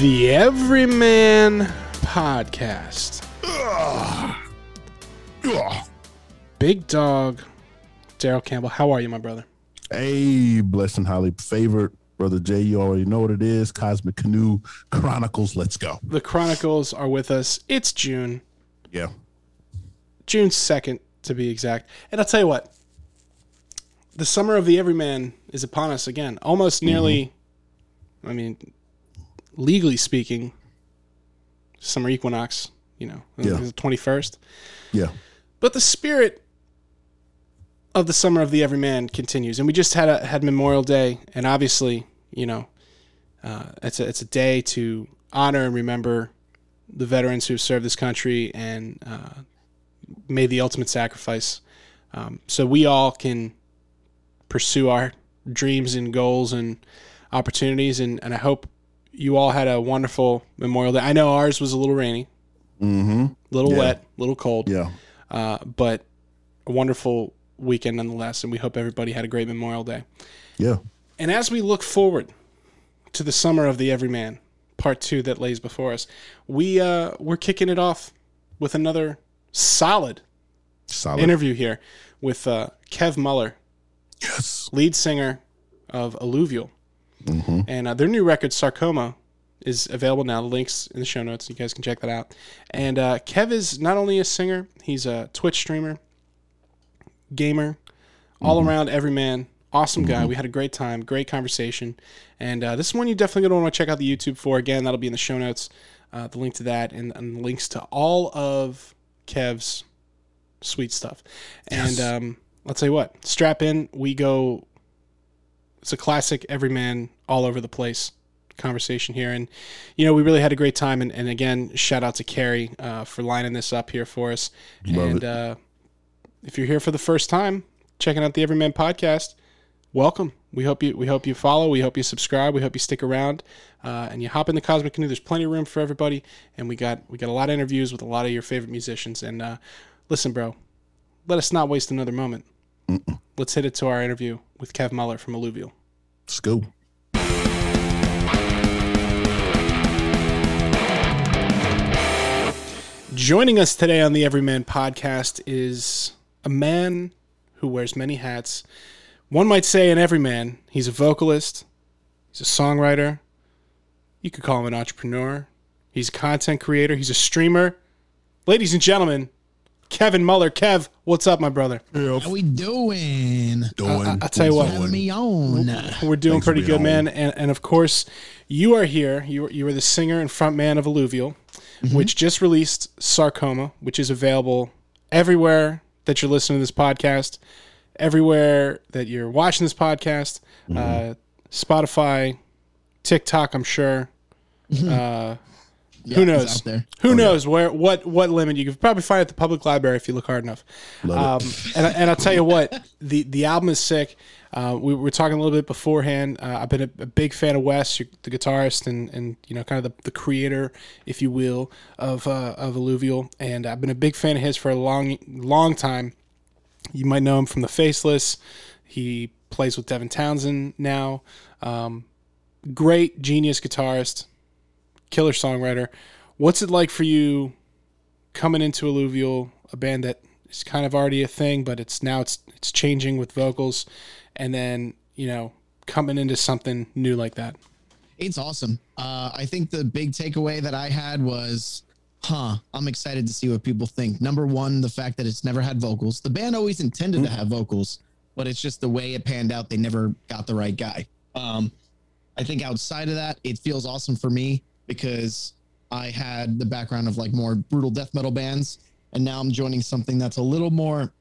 The Everyman Podcast. Big Dog, Daryl Campbell. How are you, my brother? Hey, blessed and highly favored. Brother Jay, you already know what it is. Cosmic Canoe Chronicles. Let's go. The Chronicles are with us. It's June, Yeah. June 2nd to be exact. And I'll tell you what, the summer of the Everyman is upon us again. Almost nearly, mm-hmm. I mean, legally speaking, summer equinox, you know, Yeah. the 21st. Yeah. But the spirit of the summer of the everyman continues, and we just had a had Memorial Day, and obviously, you know, uh, it's a it's a day to honor and remember the veterans who have served this country and uh, made the ultimate sacrifice, um, so we all can pursue our dreams and goals and opportunities, and and I hope you all had a wonderful Memorial Day. I know ours was a little rainy, Mm-hmm. a little Yeah. wet, a little cold Yeah. uh, but a wonderful weekend nonetheless. And we hope everybody had a great Memorial Day. Yeah. And as we look forward to the summer of the Everyman, part two that lays before us, we uh, we're kicking it off with another solid Solid. interview here with uh, Kev Muller, yes. lead singer of Alluvial, Mm-hmm. and uh, their new record Sarcoma is available now. The links in the show notes. You guys can check that out. And uh, Kev is not only a singer, he's a Twitch streamer, gamer, all around everyman. Awesome guy. We had a great time, great conversation, and uh, this is one you definitely going to want to check out the YouTube for. Again, that'll be in the show notes. Uh, the link to that and, and links to all of Kev's sweet stuff. And Yes. um, I'll tell you what, strap in. We go. It's a classic everyman all over the place conversation here. And, you know, we really had a great time. And, and again, shout out to Carrie uh, for lining this up here for us. Love and it. Uh, if you're here for the first time, checking out the Everyman podcast, welcome. We hope you we hope you follow. We hope you subscribe. We hope you stick around uh, and you hop in the Cosmic Canoe. There's plenty of room for everybody, and we got we got a lot of interviews with a lot of your favorite musicians. And uh, listen, bro, let us not waste another moment. Let's hit it to our interview with Kev Muller from Alluvial. Let's go. Joining us today on the Everyman podcast is a man who wears many hats. One might say an everyman. He's a vocalist, he's a songwriter. You could call him an entrepreneur. He's a content creator, he's a streamer. Ladies and gentlemen, Kevin Muller. Kev, what's up, my brother? How we doing? Doing. I- I'll tell you what. Having me on. We're doing Thanks pretty good, on. man. And, and of course, you are here. You are, you are the singer and front man of Alluvial, Mm-hmm. which just released Sarcoma, which is available everywhere that you're listening to this podcast, everywhere that you're watching this podcast, Mm-hmm. uh, Spotify, TikTok, I'm sure. Uh, Yeah, who knows? out there. Who knows where what what limit you could probably find at the public library if you look hard enough. Um, and, and I'll tell you what, the the album is sick. Uh, we were talking a little bit beforehand. Uh, I've been a, a big fan of Wes, the guitarist and, and you know kind of the, the creator, if you will, of uh, of Alluvial, and I've been a big fan of his for a long long time. You might know him from the Faceless. He plays with Devin Townsend now. Um, great genius guitarist, killer songwriter. What's it like for you coming into Alluvial, a band that is kind of already a thing, but it's now it's it's changing with vocals, and then you know coming into something new like that. It's awesome. Uh, I think the big takeaway that I had was, huh, I'm excited to see what people think. Number one, the fact that it's never had vocals. The band always intended to have vocals, but it's just the way it panned out. They never got the right guy. Um, I think outside of that, it feels awesome for me because I had the background of like more brutal death metal bands, and now I'm joining something that's a little more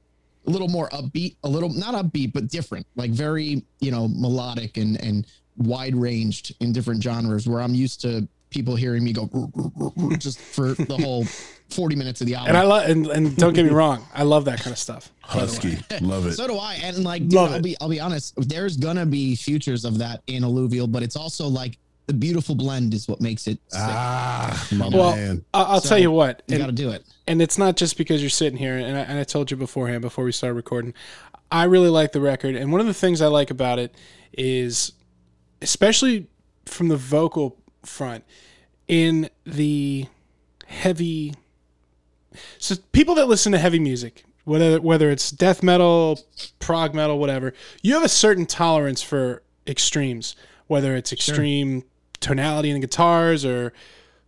a little more upbeat, a little not upbeat, but different, like very, you know, melodic and and wide ranged in different genres where I'm used to people hearing me go just for the whole 40 minutes of the album. And I love and, and don't get me wrong, I love that kind of stuff. Husky. Love it. so do I. And like, dude, Love I'll it. be I'll be honest, there's gonna be futures of that in alluvial, but it's also like the beautiful blend is what makes it sick. Ah, my Well, man. I'll So, tell you what, you got to do it. and it's not just because you're sitting here and I, and I told you beforehand before we started recording i really like the record and one of the things i like about it is especially from the vocal front in the heavy so people that listen to heavy music whether whether it's death metal prog metal whatever you have a certain tolerance for extremes whether it's extreme tonality in the guitars or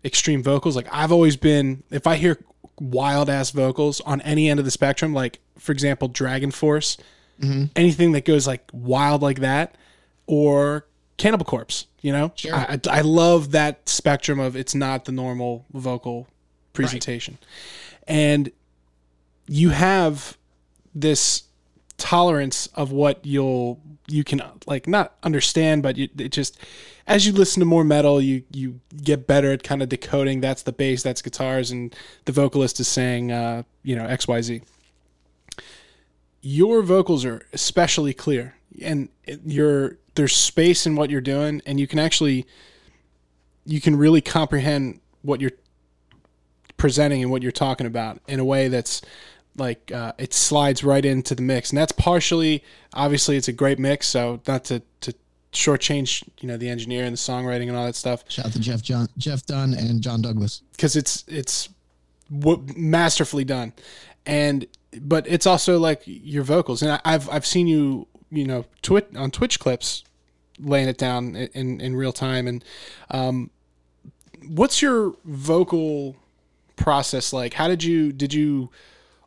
extreme vocals. Like i've always been if i hear wild ass vocals on any end of the spectrum like for example dragon force mm-hmm. anything that goes like wild like that or cannibal corpse you know? Sure. I, I I love that spectrum of it's not the normal vocal presentation. And you have this tolerance of what you'll you can like not understand but you, it just as you listen to more metal you you get better at kind of decoding that's the bass that's guitars and the vocalist is saying uh you know xyz your vocals are especially clear and you're there's space in what you're doing and you can actually you can really comprehend what you're presenting and what you're talking about in a way that's like uh, it slides right into the mix. And that's partially obviously it's a great mix so not to to shortchange you know the engineer and the songwriting and all that stuff. Shout out to Jeff John, Jeff Dunn, and John Douglas. because it's it's w- masterfully done. And but it's also like your vocals. And I, i've i've seen you you know twit on twitch clips laying it down in in, real time. And um what's your vocal process like? How did you did you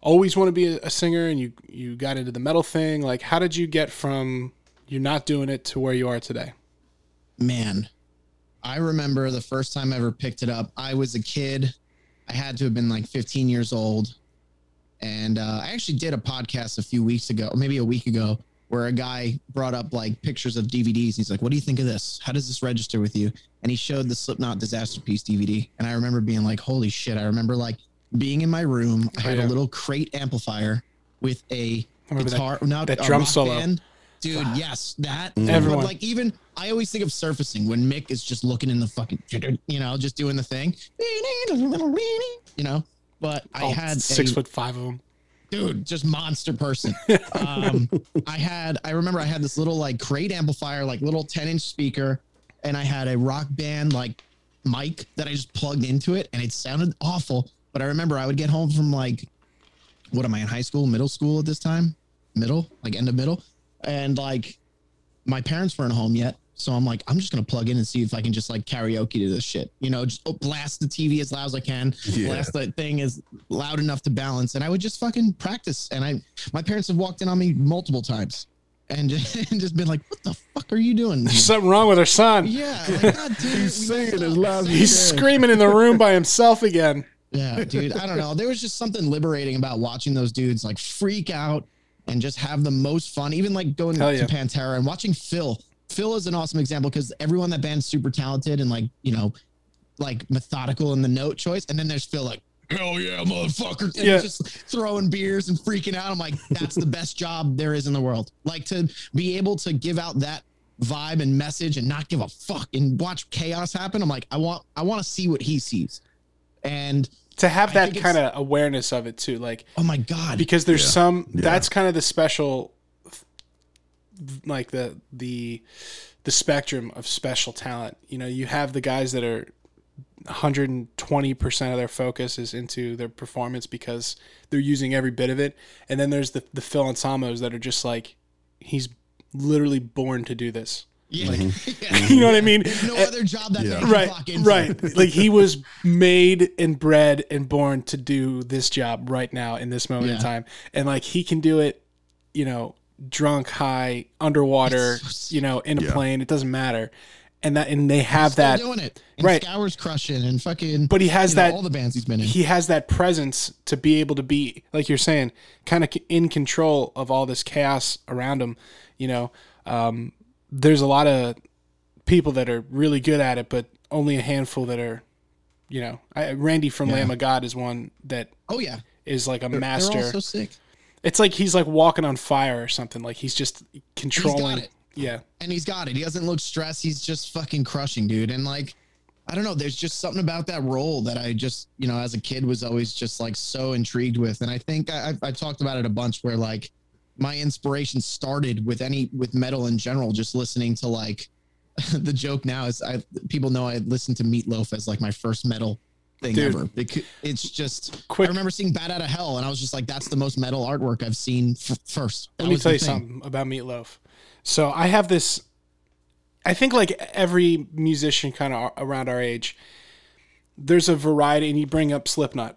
always want to be a, a singer and you you got into the metal thing? Like how did you get from you're not doing it to where you are today man, I remember the first time I ever picked it up. I was a kid. I had to have been like 15 years old. And uh, I actually did a podcast a few weeks ago, maybe a week ago, where a guy brought up like pictures of DVDs. He's like, What do you think of this? How does this register with you? And he showed the Slipknot Disaster Piece DVD. And I remember being like, Holy shit. I remember like being in my room. I had a little crate amplifier with a remember that- guitar. now, that a drum solo. band. Dude, yes, that. Everyone. Like even I always think of surfacing when Mick is just looking in the fucking, you know, just doing the thing, you know. But I All had six a, foot five of them dude, just monster person. Um, I had, I remember I had this little like crate amplifier, like little 10 inch speaker, and I had a rock band like mic that I just plugged into it, and it sounded awful. But I remember I would get home from like, what am I in high school, middle school at this time? Middle, like end of middle. And like, my parents weren't home yet. So I'm like, I'm just gonna plug in and see if I can just like karaoke to this shit. You know, just oh, blast the TV as loud as I can, Yeah. blast that thing as loud enough to balance, and I would just fucking practice. And I, my parents have walked in on me multiple times, and just, and just been like, "What the fuck are you doing?" there's something wrong with her son yeah, like, God damn it, He's singing as loud as He's screaming in the room by himself again. Yeah, dude. I don't know. There was just something liberating about watching those dudes like freak out and just have the most fun. Even like going Hell yeah. to Pantera and watching Phil. Phil is an awesome example because everyone that band's super talented and like, you know, like methodical in the note choice. And then there's Phil like, hell yeah, motherfucker. And Yeah. just throwing beers and freaking out. I'm like, that's the best job there is in the world. Like to be able to give out that vibe and message and not give a fuck and watch chaos happen. I'm like, I want I want to see what he sees. And To have that kind of awareness of it too, like oh my God. because there's Yeah. some Yeah. that's kind of the special like the the the spectrum of special talent you know you have the guys that are 120% of their focus is into their performance because they're using every bit of it and then there's the the Phil Anselmos that are just like he's literally born to do this Yeah. you know what I mean There's no other job that Yeah. they can right clock into. right like he was made and bred and born to do this job right now in this moment in time and like he can do it you know drunk high underwater so you know in a Yeah. plane it doesn't matter and that and they have Still that doing it. And Right. Scour's crushing and fucking. but he has you know, that all the bands he's been in. he has that presence to be able to be like you're saying kind of in control of all this chaos around him you know um, there's a lot of people that are really good at it but only a handful that are you know I, randy from Yeah. lamb of god is one that oh yeah, is like a they're master all so sick. it's like he's like walking on fire or something like he's just controlling it. yeah and he's got it. He doesn't look stressed. He's just fucking crushing, dude. And like, I don't know. There's just something about that role that I just, you know, as a kid was always just like so intrigued with. And I think I, I, I talked about it a bunch where like my inspiration started with any with metal in general, just listening to like the joke now is I people know I listened to Meatloaf as like my first metal thing Dude. ever. Bec- It's just Quick- I remember seeing Bat Out of Hell, and I was just like, "That's the most metal artwork I've seen f- first. That Let me tell you thing. something about Meatloaf. So I have this. I think like every musician kind of around our age, there's a variety, and you bring up Slipknot.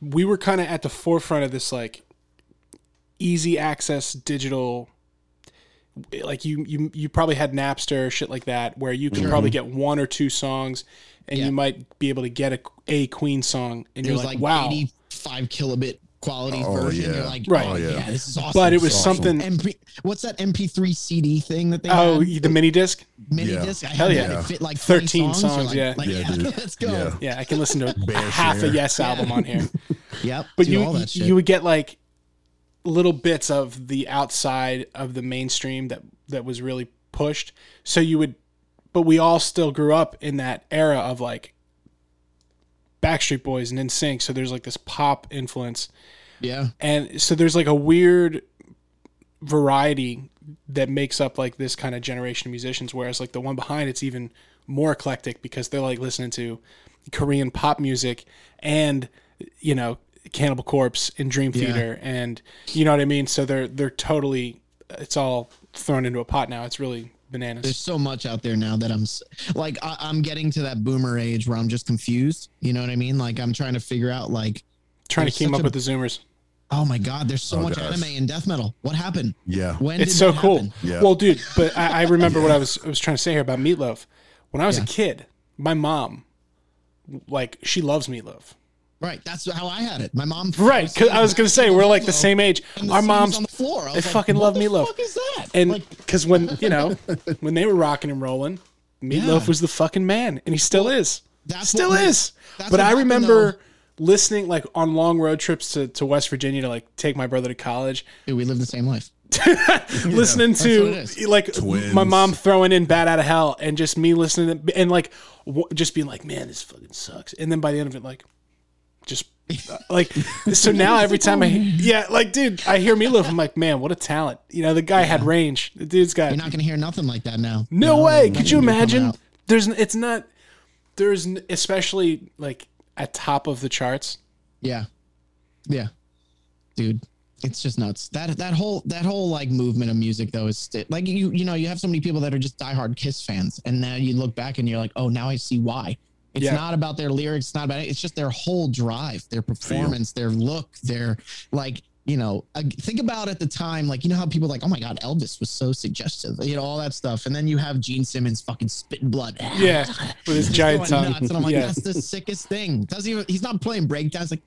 We were kind of at the forefront of this like easy access digital. Like you, you, you probably had Napster, shit like that, where you could mm-hmm. probably get one or two songs, and Yeah. you might be able to get a, a Queen song, and It you're was like, like, wow. 85 kilobit quality Oh, version. yeah. You're like, Right. oh, yeah. yeah. this is awesome. But it was awesome. something. MP, what's that MP3 CD thing that they Oh, had? the mini disc. mini Yeah. disc. I Hell had yeah. It fit like 13 songs, You're like- yeah. like, Yeah, yeah, let's go. Yeah. Yeah, I can listen to Bear half a. Yes album on here. Yep. But do you all you would get like little bits of the outside of the mainstream that that was really pushed. So you would, but we all still grew up in that era of like Backstreet Boys and NSYNC. So there's like this pop influence, yeah. and so there's like a weird variety that makes up like this kind of generation of musicians. Whereas like the one behind it's even more eclectic because they're like listening to Korean pop music and you know Cannibal Corpse and Dream Yeah. Theater and you know what I mean. So they're they're totally it's all thrown into a pot now. It's really bananas. There's so much out there now that I'm like I, I'm getting to that boomer age where I'm just confused. You know what I mean? Like I'm trying to figure out like, Trying to there's keep up a- with the Zoomers. oh my god, there's so Oh, much gosh. anime and death metal. What happened? Yeah. When It's did so cool. happen? Yeah. Well, dude, but I, I remember what I was I was trying to say here about Meatloaf. When I was Yeah. a kid, my mom, like, she loves Meatloaf. Right. That's how I had it. My mom. Right, because I was gonna say we're like the same age. The Our moms, on the floor. I they like, fucking what love the Meatloaf. fuck is that? and like, because when you know when they were rocking and rolling, Meatloaf Yeah. was the fucking man, and he still is. that's Still what- is. that's But what I happened, remember listening like on long road trips to, to West Virginia to like take my brother to college, Dude, we live the same life. listening what it to like Twins. my mom throwing in "Bat Out of Hell" and just me listening to, and like w- just being like, "Man, this fucking sucks," and then by the end of it, like just. uh, like so now every time I yeah like dude I hear Meatloaf I'm like man what a talent you know the guy had range the dude's got You're not gonna hear nothing like that now. no know, way. Could you imagine? There's it's not there's especially like at top of the charts. Yeah, yeah, dude, it's just nuts. That that whole that whole like movement of music though is st- like you you know you have so many people that are just diehard Kiss fans, and now you look back and you're like, oh, now I see why. It's Yeah. not about their lyrics. It's not about it. It's just their whole drive, their performance, their look, their like. You know, uh, think about at the time, like you know how people are like, oh my god, Elvis was so suggestive, you know, all that stuff, and then you have Gene Simmons fucking spitting blood, Yeah, with his giant tongue. nuts, and I'm like, yeah. that's the sickest thing. Doesn't even he's not playing breakdowns like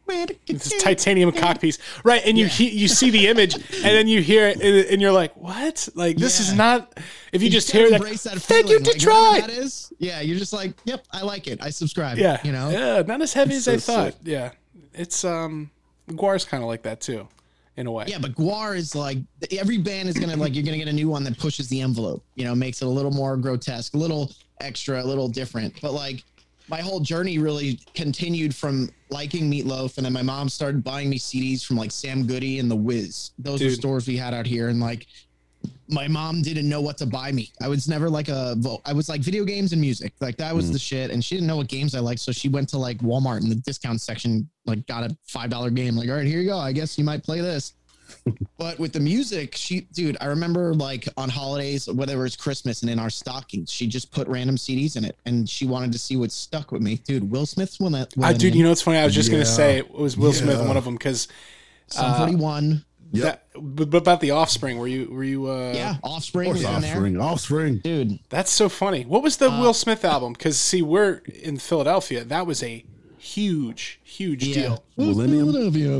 It's this titanium cockpiece, right? And you he, you see the image, and then you hear it, and, you're like, "What? Like this is not." If you just hear that, that thank you, like, Detroit. whatever That is, yeah. You're just like, yep, I like it. I subscribe. yeah, you know, yeah, not as heavy as so I thought. sick. Yeah, it's um, Gwar's kind of like that too, in a way. yeah. But Gwar is like every band is gonna like you're gonna get a new one that pushes the envelope. You know, makes it a little more grotesque, a little extra, a little different. But like my whole journey really continued from liking Meatloaf, and then my mom started buying me CDs from like Sam Goody and The Wiz. Those were Dude. stores we had out here, and like my mom didn't know what to buy me. I was never like a vo- I was like video games and music. Like that was the shit. And she didn't know what games I liked. So she went to like Walmart in the discount section, like got a five dollar game. Like, all right, here you go. I guess you might play this. but with the music, she dude, I remember like on holidays, whether it's Christmas and in our stockings, she just put random CDs in it and she wanted to see what stuck with me. Dude, Will Smith's one that Uh, dude, you know what's funny? I was just gonna say it was Will Smith one of them because Sum 41. Yep. that. But but about the Offspring, were you were you? Uh, yeah, Offspring was course, in there. offspring. Offspring. Dude, That's so funny. What was Uh, the Will Smith album? Because see, we're in Philadelphia. That was a huge, huge deal. Millennium.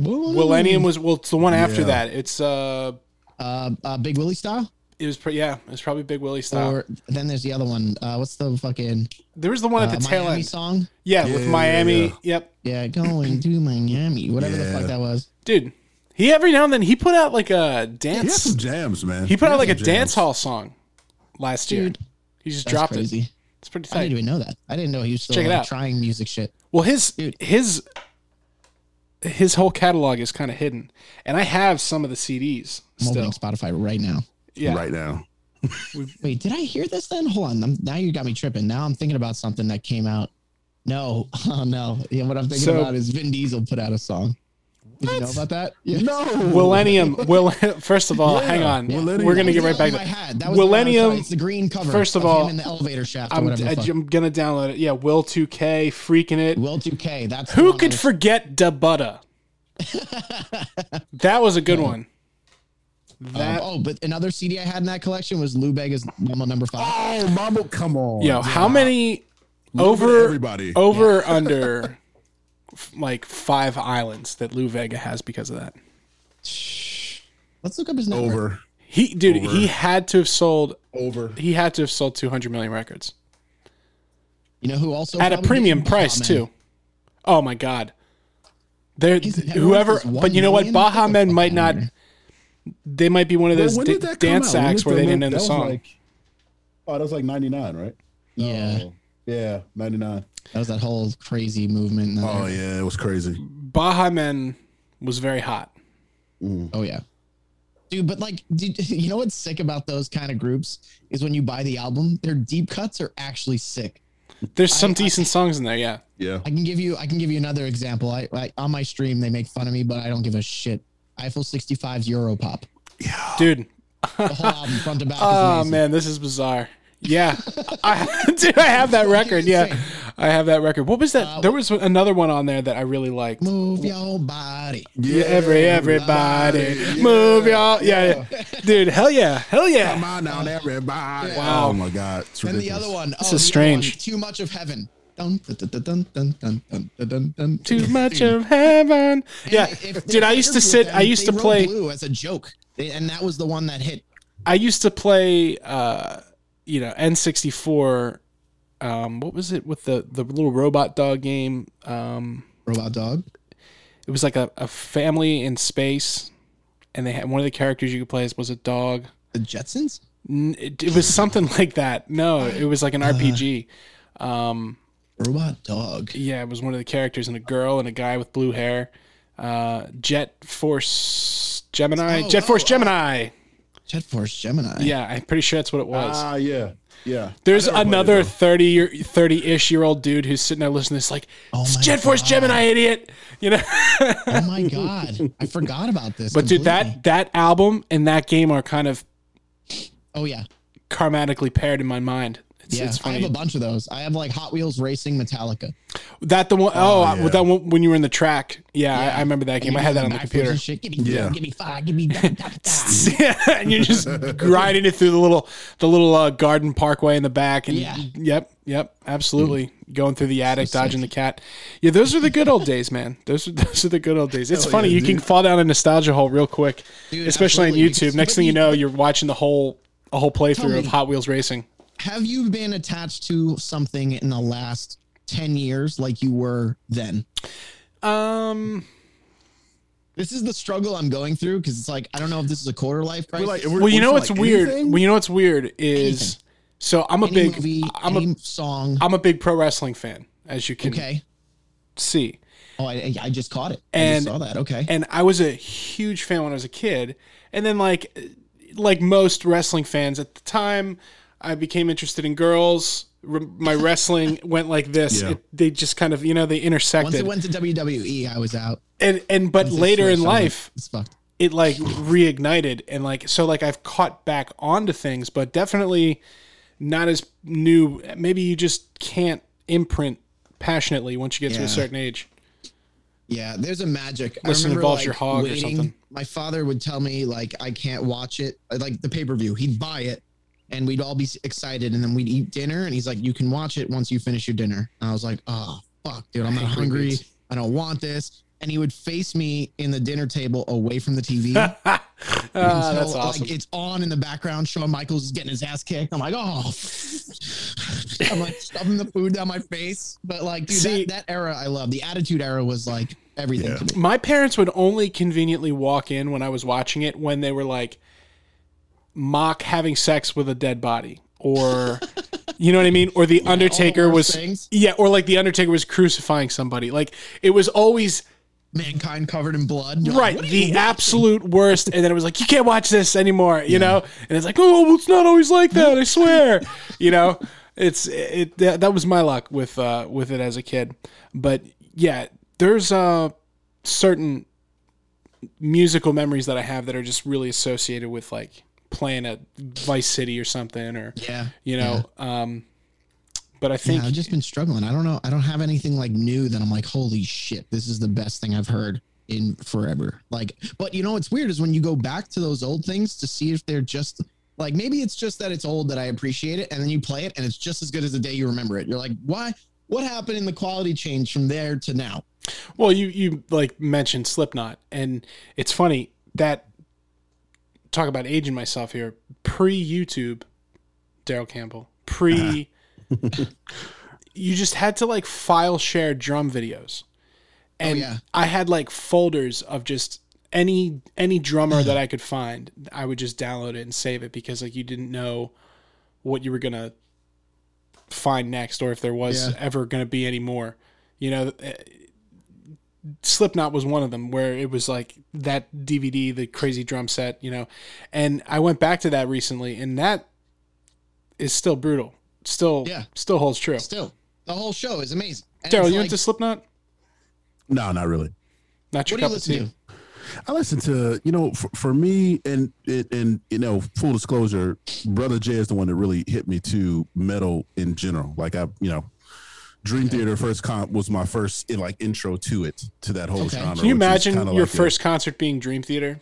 Millennium was well. It's the one after Yeah. that. It's uh, Uh, uh, Big Willie style. it was pre- yeah, it was probably Big Willie style. Or then there's the other one. Uh, what's the fucking there was the one at uh, the tail Miami end. song? Yeah, Yeah, with Miami. yeah. Yep, Yeah, going to Miami, whatever the fuck that was. dude. He every now and then he put out like a dance. He has dance. some jams, man. He put out like a some dance hall song last year. Dude, He just That's dropped it. It's pretty funny. I didn't even know that. I didn't know he was still Check it like, out. trying music shit. Well, his Dude. his his whole catalog is kind of hidden, and I have some of the CDs I'm still. opening Spotify right now. Yeah, Right now. Wait, did I hear this then? Hold on. I'm, now you got me tripping. Now I'm thinking about something that came out. No, oh no. Yeah, what I'm thinking So- about is Vin Diesel put out a song. Did you know about that? Yeah. No. Millennium. Will. First of all, Yeah, hang on. Millennium. We're gonna get right back to. I had. That was the one I was Millennium- It's the green cover. First of him all, in the elevator shaft I'm, the fuck. I'm gonna download it. Yeah, Will 2K, freaking it. Will 2K. That's Who could was- forget Da Butta? that was a good one. Um, That oh, but another CD I had in that collection was Lou Bega's Mambo Number Five. Oh, Mambo, come on. yo, how many over everybody. over or under f- like five islands that Lou Bega has because of that? Let's look up his number. over, He dude, Over. he had to have sold over. he had to have sold 200 million records You know who also at a premium price Baha Man. too. Oh my god. There His whoever but you know what $1 million? Baha Men might outta not they might be one of those when da- did that come dance out? Acts where they didn't make- know the song. like- oh, that was like 99, right? Yeah, Oh, yeah, 99. That was that whole crazy movement. Oh, area. yeah, it was crazy. Baha Men was very hot. Mm. Oh yeah. Dude, but like, did, you know what's sick about those kind of groups is when you buy the album, their deep cuts are actually sick. There's some I- decent songs in there, yeah. Yeah. I can give you, I can give you another example. I, I on my stream they make fun of me, but I don't give a shit. Eiffel 65's Europop. Dude. The whole album, front to back. Oh man, this is bizarre. Yeah, I, dude, I have that record. Yeah, I have that record. What was that? Uh, there was another one on there that I really liked. Move your body. Yeah, every everybody, yeah. move y'all. Yeah, yeah, dude, hell yeah, hell yeah. Come on down, everybody. Yeah. Wow. Oh my god, it's. And oh, the other one, this is strange. One, too much of heaven. Dun, dun, dun, Too much of heaven. Yeah, dude, I used to sit. Them, I used to play blue as a joke, they, and that was the one that hit. I used to play. Uh, you know, N64. Um, what was it with the the little robot dog game? Um, Robot Dog. it was like a, a family in space, and they had one of the characters you could play as was a dog. The Jetsons. It, it was something like that. No, it was like an RPG. Um, Robot Dog. yeah, it was one of the characters and a girl and a guy with blue hair. Uh, Jet Force Gemini. Oh, Jet Force oh, oh. Gemini. Jet Force Gemini. Yeah, I'm pretty sure that's what it was. Ah, yeah. Yeah. There's I never played it, another 30 year 30-ish year old dude who's sitting there listening to this like Oh "It's my Jet Force God. Gemini idiot. You know? Oh my god, I forgot about this. but dude, that that album and that game are kind of Oh yeah, karmatically paired in my mind. It's, yeah. it's I have a bunch of those. I have like Hot Wheels Racing Metallica. that the one oh, Oh, yeah. that one when you were in the track. Yeah, I, I remember that game. you I had that on the backflips computer. and shit. Give me Yeah. yeah. give me five, give me da, da, da, da. yeah, and you're just grinding it through the little the little uh, garden parkway in the back, and Yeah. yep, yep, absolutely going through the attic, dodging the cat. Yeah, those are the good old days, man. Those are those are the good old days. It's Hell funny yeah, you can fall down a nostalgia hole real quick, Dude, especially on. YouTube. Next thing you you- know, you're watching the whole a whole playthrough of. Hot Wheels racing. Have you been attached to something in the last ten years like you were then? Um, This is the struggle I'm going through because it's like I don't know if this is a quarter life We're crisis. like, well, you know what's like weird. anything? Well, you know what's weird is Anything. so I'm a any big movie, I'm a song. I'm a big pro wrestling fan, as you can okay. see. Oh, I, I just caught it. I And- just saw that. Okay. and I was a huge fan when I was a kid. And then like like most wrestling fans at the time, I became interested in girls. My wrestling went like this. Yeah. It, they just kind of you know they intersected. Once it went to WWE, I was out. and and but Once later in switched, I'm like, life, it like reignited and like so like I've caught back onto things, but definitely not as new. Maybe you just can't imprint passionately once you get to a certain age. Yeah, there's a magic. Unless it I remember, involves like, your hog or something. My father would tell me like I can't watch it, like the pay per view. He'd buy it, and we'd all be excited, and then we'd eat dinner, and he's like, "You can watch it once you finish your dinner." And I was like, "Oh fuck, dude, I'm not Hungry. I don't want this." And he would face me in the dinner table away from the TV. Ah, that's awesome. Like it's on in the background. Shawn Michaels is getting his ass kicked. I'm like, oh, I'm like stuffing the food down my face. But like, dude, See- that, that era I love. The Attitude Era was like everything Yeah. to me. My parents would only conveniently walk in when I was watching it when they were like mock having sex with a dead body or you know what I mean? Or the Undertaker was things. yeah or like the Undertaker was crucifying somebody. Like it was always mankind covered in blood. You're right "What are you the absolute worst. And then it was like you can't watch this anymore you know? And it's like oh well, it's not always like that i swear you know? It's it that, that was my luck with uh with it as a kid. But yeah there's uh certain musical memories that i have that are just really associated with like playing at vice city or something or Yeah. you know um but i think Yeah, I've just been struggling. I don't know. I don't have anything like new that I'm like, holy shit, this is the best thing I've heard in forever. Like, but you know what's weird is when you go back to those old things to see if they're just like maybe it's just that it's old that I appreciate it, and then you play it and it's just as good as the day you remember it. You're like, why? What happened in the quality change from there to now? Well, you you like mentioned Slipknot, and it's funny that talk about aging myself here. Pre YouTube, Daryl Campbell. Pre, you just had to like file share drum videos, oh, and yeah. I had like folders of just any any drummer that I could find. I would just download it and save it because like you didn't know what you were gonna find next, or if there was Yeah. ever gonna be any more. You know, eh, Slipknot was one of them where it was like that DVD, the crazy drum set, you know. And I went back to that recently and that is still brutal. Still Yeah. still holds true. Still, the whole show is amazing. And Daryl, you like, into Slipknot? No, not really. Not your what do you cup of listen tea. to? I listen to you know for, for me and and and you know full disclosure, brother Jay is the one that really hit me to metal in general. Like I you know. Dream Theater first comp was my first like intro to it to that whole Okay. genre. Can you imagine your like a- first concert being Dream Theater?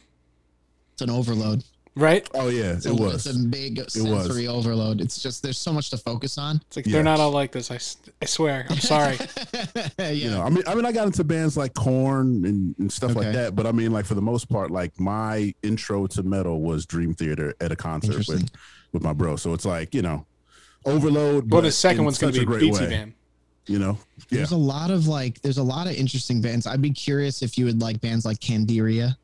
It's an overload. Right? oh yeah, It's it a, was. It's a big was. sensory overload. It's just there's so much to focus on. It's like Yeah. they're not all like this. I, I swear. I'm sorry. yeah. you know, I mean, I mean, I got into bands like Korn and, and stuff like that, but I mean, like for the most part, like my intro to metal was Dream Theater at a concert with with my bro. So it's like you know, overload. well, but the second one's going such to a be great BT way, Band. You know, yeah, There's a lot of like, there's a lot of interesting bands. I'd be curious if you would like bands like Candiria,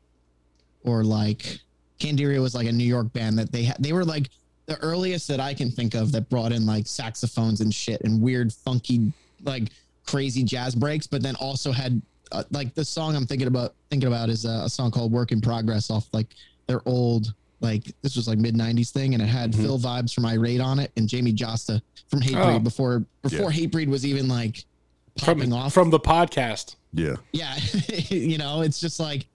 or like Candiria was like a New York band that they had. They were like the earliest that I can think of that brought in like saxophones and shit and weird, funky, like crazy jazz breaks, but then also had uh, like the song I'm thinking about thinking about is a, a song called "Work in Progress" off like their old like this was like mid '90s thing, and it had Mhm. Phil vibes from Irate on it and Jamey Jasta from Hatebreed Oh. before before Hatebreed was even like popping From, off. from the podcast. yeah, yeah, you know, it's just like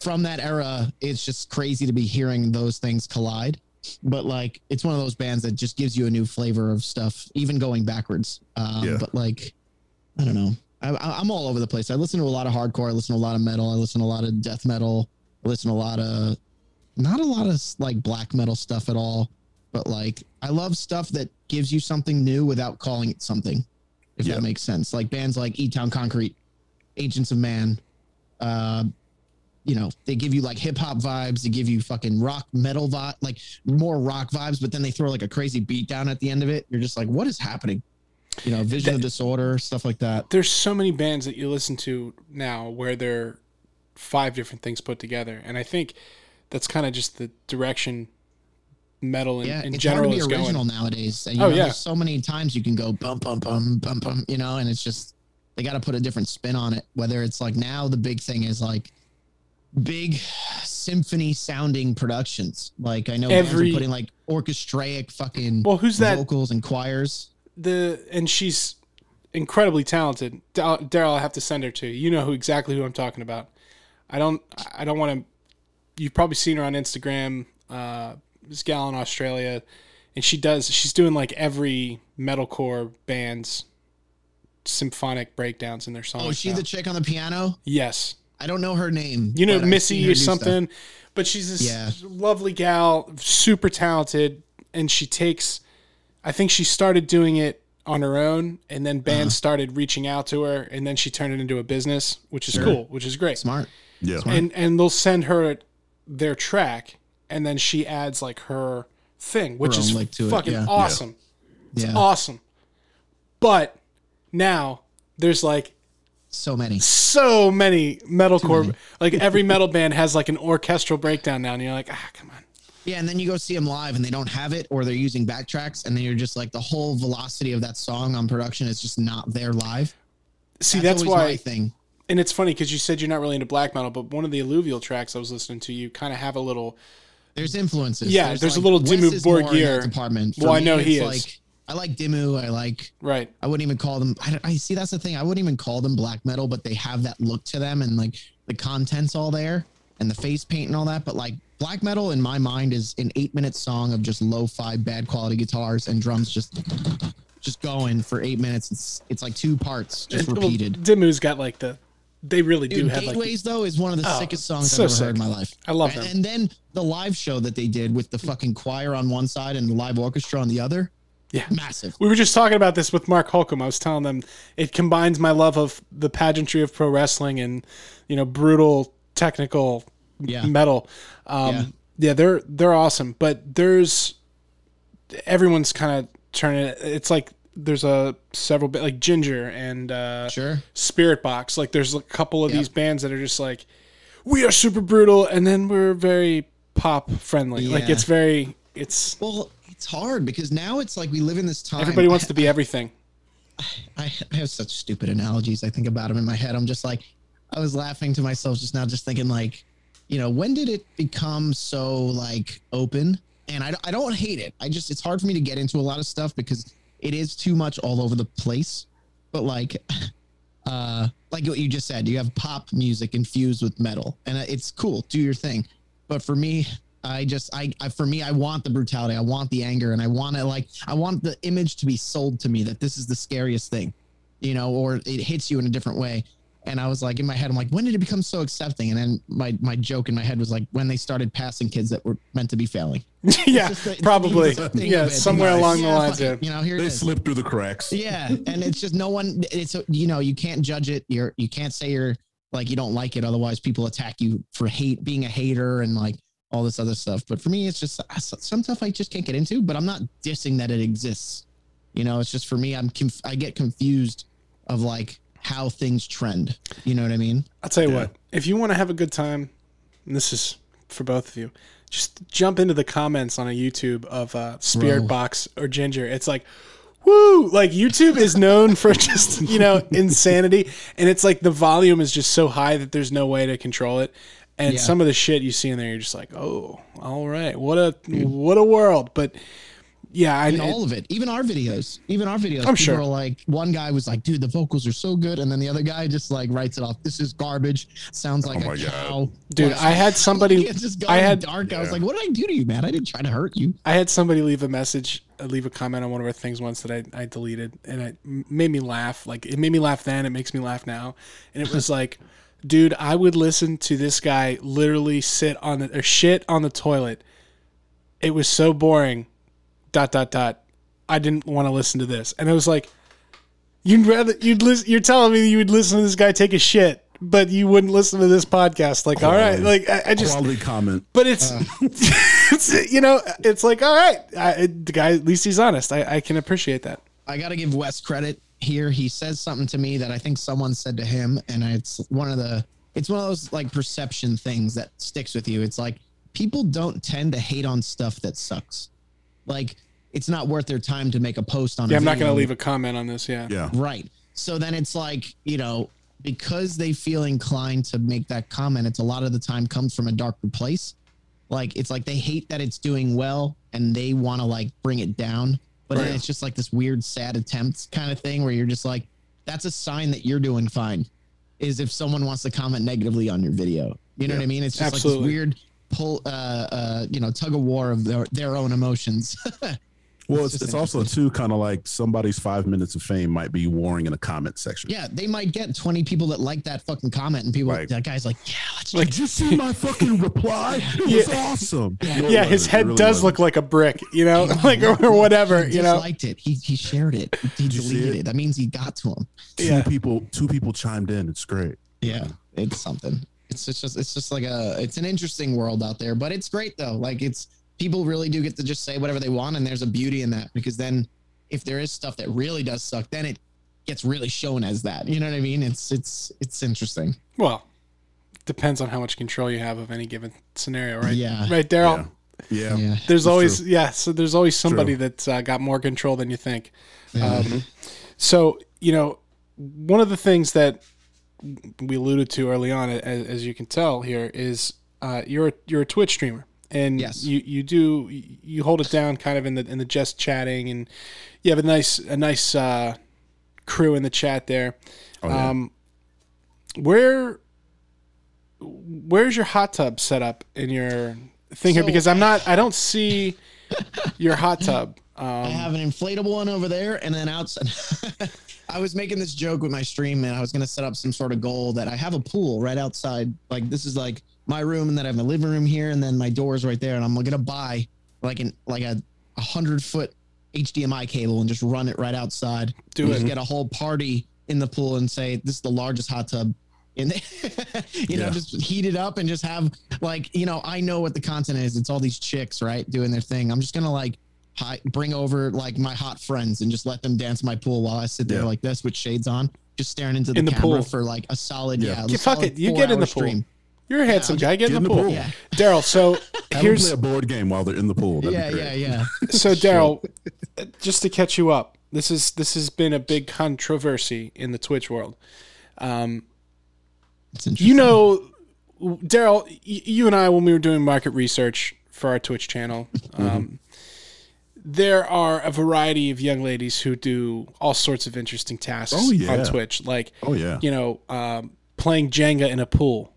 from that era, it's just crazy to be hearing those things collide. But like, it's one of those bands that just gives you a new flavor of stuff, even going backwards. Um, Yeah. But like, I don't know. I, I- I'm all over the place. I listen to a lot of hardcore. I listen to a lot of metal. I listen to a lot of death metal. I listen to a lot of, not a lot of like black metal stuff at all. But like, I love stuff that gives you something new without calling it something, if that makes sense. Like bands like E Town Concrete, Agents of Man. Uh, you know, they give you like hip hop vibes. They give you fucking rock metal vibe, like more rock vibes. But then they throw like a crazy beat down at the end of it. You're just like, what is happening? You know, Vision of Disorder, stuff like that. There's so many bands that you listen to now where they're five different things put together. And I think that's kind of just the direction metal in, yeah, in it's general hard is to be going. original nowadays. And, you Oh, know, yeah. there's so many times you can go bum bum bum bum bum, you know, and it's just they got to put a different spin on it. Whether it's like now the big thing is like big symphony sounding productions. Like I know Every- putting like orchestraic fucking Well, who's that? vocals and choirs. the and she's incredibly talented. Daryl, I have to send her to you. You know who exactly who I'm talking about. I don't. I don't want to. You've probably seen her on Instagram. Uh, this gal in Australia, and she does. She's doing like every metalcore band's symphonic breakdowns in their songs. Oh, is she now. the chick on the piano? yes. I don't know her name. You know but I've seen Missy or do stuff. something, but she's this Yeah. lovely gal, super talented, and she takes. I think she started doing it on her own, and then bands Uh-huh. started reaching out to her, and then she turned it into a business, which is cool, which is great. Smart. yeah. And and they'll send her their track, and then she adds like her thing, which Her is fucking yeah. awesome. It's Yeah. awesome. But now there's like So many. so many metalcore. many. Like every metal band has like an orchestral breakdown now, and you're like, ah, come on. Yeah, and then you go see them live and they don't have it or they're using backtracks and then you're just like the whole velocity of that song on production is just not there live. See, that's, my why thing. And it's funny because you said you're not really into black metal, but one of the alluvial tracks I was listening to, you kind of have a little. There's influences. Yeah, there's a little Dimmu is more in that Borgir. department. Well, I know he is. Like, I like Dimmu. I like. Right. I wouldn't even call them. I, I see. That's the thing. I wouldn't even call them black metal, but they have that look to them, and like the content's all there, and the face paint and all that. But like black metal, in my mind, is an eight-minute song of just lo-fi, bad quality guitars and drums just just going for eight minutes. It's it's like two parts just And, well, repeated. Dimmu's got like the. They really do Dude, have like. Gateways though is one of the Oh, sickest songs so I've ever sick. heard in my life. I love them. and then the live show that they did with the fucking choir on one side and the live orchestra on the other. Yeah. Massive. We were just talking about this with Mark Holcomb. I was telling them it combines my love of the pageantry of pro wrestling and you know brutal technical Yeah. metal. Um, Yeah. yeah. they're they're awesome, but there's everyone's kind of turning it. It's like there's a several like Jinjer and uh, Sure. Spiritbox. Like there's a couple of Yep. these bands that are just like we are super brutal, and then we're very pop friendly. Like it's very it's Well, it's hard because now it's like we live in this time. everybody wants to be everything. I, I have such stupid analogies. I think about them in my head. I'm just like, I was laughing to myself just now, just thinking like, you know, when did it become so like open? And I, I don't hate it. I just, it's hard for me to get into a lot of stuff because it is too much all over the place. But like, uh, like what you just said, you have pop music infused with metal and it's cool. Do your thing. But for me, I just, I, I, for me, I want the brutality. I want the anger and I want to like, I want the image to be sold to me that this is the scariest thing, you know, or it hits you in a different way. And I was like, in my head, I'm like, when did it become so accepting? And then my, my joke in my head was like, when they started passing kids that were meant to be failing. yeah, It's the- it's the probably. Yeah, somewhere Nice. along the Yeah, lines. fuck Yeah. You know, here it They is. slip through the cracks. Yeah, and it's just no one. It's you know you can't judge it. You're you can't say you're like you don't like it. Otherwise, people attack you for hate, being a hater, and like all this other stuff. But for me, it's just uh, some stuff I just can't get into. But I'm not dissing that it exists. You know, it's just for me. I'm conf- I get confused of like how things trend. You know what I mean? I'll tell you Yeah. what. If you want to have a good time, and this is for both of you, just jump into the comments on a YouTube of uh, Spirit Bro. Box or Jinjer. It's like, woo! Like YouTube is known for just you know insanity, and it's like the volume is just so high that there's no way to control it. And Yeah. some of the shit you see in there, you're just like, oh, all right, what a what a world. But yeah, I And all of it, even our videos, even our videos. I'm people sure. Are like one guy was like, "Dude, the vocals are so good," and then the other guy just like writes it off. This is garbage. Sounds like Oh my a God. cow. Dude, Like, I had somebody- just I had- dark. I was like, "What did I do to you, man? I didn't try to hurt you." I had somebody leave a message, uh, leave a comment on one of our things once that I, I deleted, and it made me laugh. Like it made me laugh then, it makes me laugh now, and it was like, dude, I would listen to this guy literally sit on the or shit on the toilet. It was so boring. Dot dot dot. I didn't want to listen to this, and it was like, you'd rather you'd listen. You're telling me you would listen to this guy take a shit, but you wouldn't listen to this podcast. Like, all right, like I, I just Quality comment. but it's, uh. it's you know, it's like all right, I, the guy at least he's honest. I, I can appreciate that. I got to give Wes credit here. He says something to me that I think someone said to him, and it's one of the it's one of those like perception things that sticks with you. It's like people don't tend to hate on stuff that sucks. Like it's not worth their time to make a post on. Yeah, a I'm not going to leave a comment on this. Yeah, Yeah. Right. So then it's like, you know, because they feel inclined to make that comment, it's a lot of the time comes from a darker place. Like it's like they hate that it's doing well and they want to like bring it down. But then Right. it's just like this weird, sad attempt kind of thing where you're just like, that's a sign that you're doing fine. Is if someone wants to comment negatively on your video. You know Yeah. what I mean? It's just like Absolutely. this weird pull uh uh you know tug of war of their, their own emotions Well, It's it's, it's also too kind of like somebody's five minutes of fame might be warring in a comment section. Yeah, they might get 20 people that like that fucking comment, and people, Right. that guy's like, yeah, let's Like- Did you see my fucking reply? It was awesome. No, it yeah. His wasn't. It head really does wasn't. look like a brick, you know, like or, or whatever, he you know. disliked it. He, he shared it. He you see deleted it? it? That means he got to him. two Yeah. people. Two people chimed in. It's great. Yeah, it's something. It's just, just it's just like a it's an interesting world out there, but it's great though. Like it's people really do get to just say whatever they want, and there's a beauty in that because then if there is stuff that really does suck, then it gets really shown as that. You know what I mean? It's it's it's interesting. Well, depends on how much control you have of any given scenario, right? Yeah. Right, Daryl. Yeah. Yeah. There's That's always true. yeah. So there's always somebody that's uh, got more control than you think. Yeah. Um, so you know, one of the things that we alluded to early on, as, as you can tell here, is uh, you're a, you're a Twitch streamer, and Yes. you you do you hold it down kind of in the in the just chatting, and you have a nice a nice uh, crew in the chat there. Oh, yeah. Um, where where's your hot tub set up in your thing here? Because I'm not I don't see your hot tub. I Um, have an inflatable one over there, and then outside. I was making this joke with my stream, and I was going to set up some sort of goal that I have a pool right outside. Like this is like my room, and then I have my living room here, and then my doors right there. And I'm going to buy like an like a, a hundred foot HDMI cable and just run it right outside. Do and it. Just get a whole party in the pool and say this is the largest hot tub. In the, you know, Yeah. just heat it up and just have like you know, I know what the content is. It's all these chicks, right, doing their thing. I'm just gonna like hi, bring over like my hot friends and just let them dance my pool while I sit there Yeah. like this with shades on, just staring into the, In the camera pool. for like a solid Yeah. yeah. Yeah, a fuck solid it. You get in the four-hour pool. You're a handsome guy. Get, Get in the pool. Yeah, Daryl, so Have here's play a board game while they're in the pool. That'd yeah, be yeah, great. yeah. so Daryl, just to catch you up, this is this has been a big controversy in the Twitch world. Um, interesting. you know, Daryl, y- you and I, when we were doing market research for our Twitch channel, um, there are a variety of young ladies who do all sorts of interesting tasks Oh, yeah. on Twitch, like Oh yeah. you know, um, playing Jenga in a pool,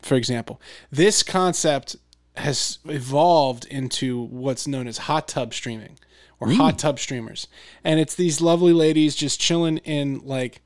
for example. This concept has evolved into what's known as hot tub streaming or hot tub streamers. And it's these lovely ladies just chilling in like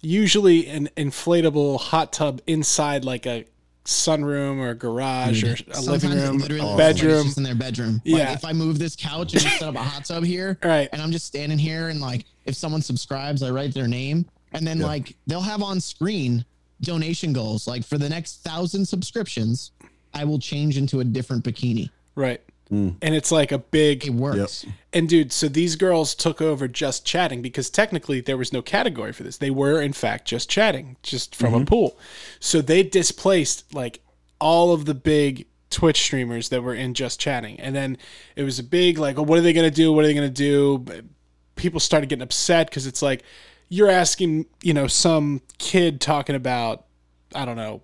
usually an inflatable hot tub inside like a sunroom or a garage or a living Sometimes it room, literally a looks like it's bedroom. just in their bedroom. Like, Yeah. if I move this couch and set up a hot tub here, Right. and I'm just standing here and like if someone subscribes, I write their name and then Yeah. like they'll have on screen donation goals. Like for the next thousand subscriptions, I will change into a different bikini. Right. Mm. And it's like a big It works. And dude, so these girls took over just chatting because technically there was no category for this. They were in fact just chatting, just from a pool. So they displaced like all of the big Twitch streamers that were in just chatting. And then it was a big like, oh, what are they going to do? What are they going to do? But People started getting upset because it's like you're asking, you know, some kid talking about I don't know,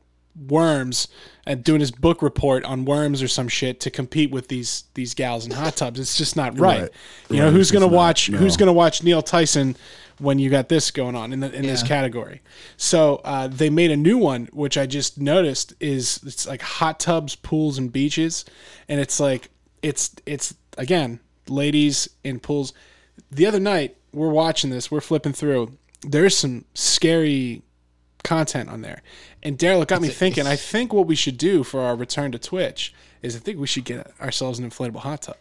worms and doing his book report on worms or some shit to compete with these these gals in hot tubs. It's just not right. Right. You know, Right. who's gonna watch No. who's gonna watch Neil Tyson when you got this going on in the in this category. So uh, they made a new one, which I just noticed is it's like hot tubs, pools, and beaches, and it's like it's it's again ladies in pools. The other night we're watching this, we're flipping through. There's some scary content on there, and Daryl it got me thinking. I think what we should do for our return to Twitch is I think we should get ourselves an inflatable hot tub,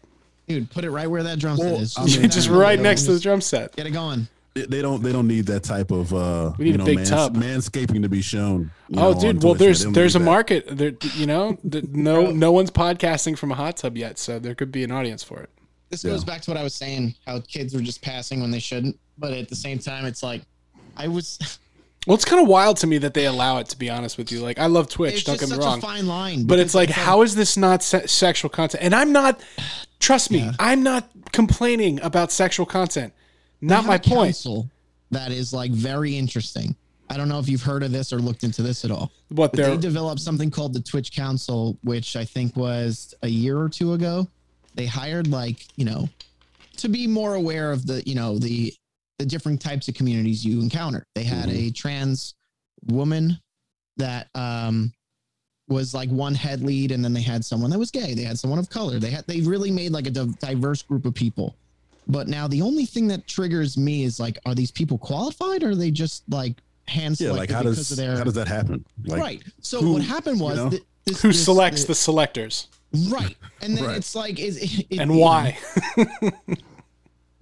Dude, put it right where that drum set Well, is. I mean, just right next to the drum set. Get it going. They- They don't. They don't need that type of. uh We need you a know, big mans- tub. Manscaping to be shown. Oh, know, dude. Well, there's there's a that. market. There, you know, th- no no one's podcasting from a hot tub yet, so there could be an audience for it. This Yeah. goes back to what I was saying, how kids were just passing when they shouldn't. But at the same time, it's like I was Well, it's kind of wild to me that they allow it. To be honest with you, like I love Twitch. it's don't get me wrong. a fine line. but it's like, how is this not se- sexual content? And I'm not. Trust me, Yeah. I'm not complaining about sexual content. Not my point. council That is like very interesting. I don't know if you've heard of this or looked into this at all. What they developed something called the Twitch Council, which I think was a year or two ago. They hired like, you know, to be more aware of the, you know, the the different types of communities you encounter. They had a trans woman that um was like one head lead and then they had someone that was gay. They had someone of color. They had they really made like a div- diverse group of people. But now the only thing that triggers me is like are these people qualified or are they just like hand Yeah, like how because does of their how does that happen? Like, right. So who- what happened was you know? that this, who this- selects the- the selectors right, and then Right. it's like is it, it- and why?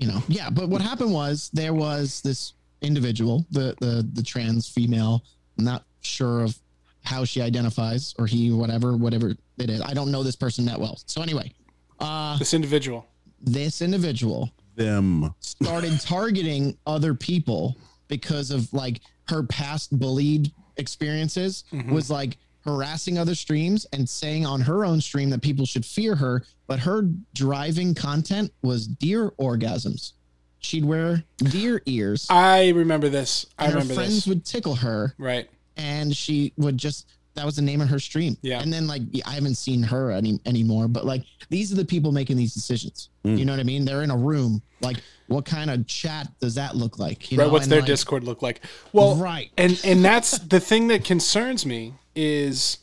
know, you know, yeah. But what happened was there was this individual, the the the trans female. I'm not sure of how she identifies or he, whatever, whatever it is. I don't know this person that well. So anyway, uh, this individual. this individual them. started targeting other people because of like her past bullied experiences Mhm. was like harassing other streams and saying on her own stream that people should fear her but her driving content was deer orgasms she'd wear deer ears. I remember this. I and her remember friends this. would tickle her, Right. and she would just that was the name of her stream. Yeah. And then like I haven't seen her any anymore, but like these are the people making these decisions. Mm. You know what I mean? They're in a room. Like, what kind of chat does that look like? You right. know? What's And, their like, Discord look like? Well, Right. And and that's the thing that concerns me is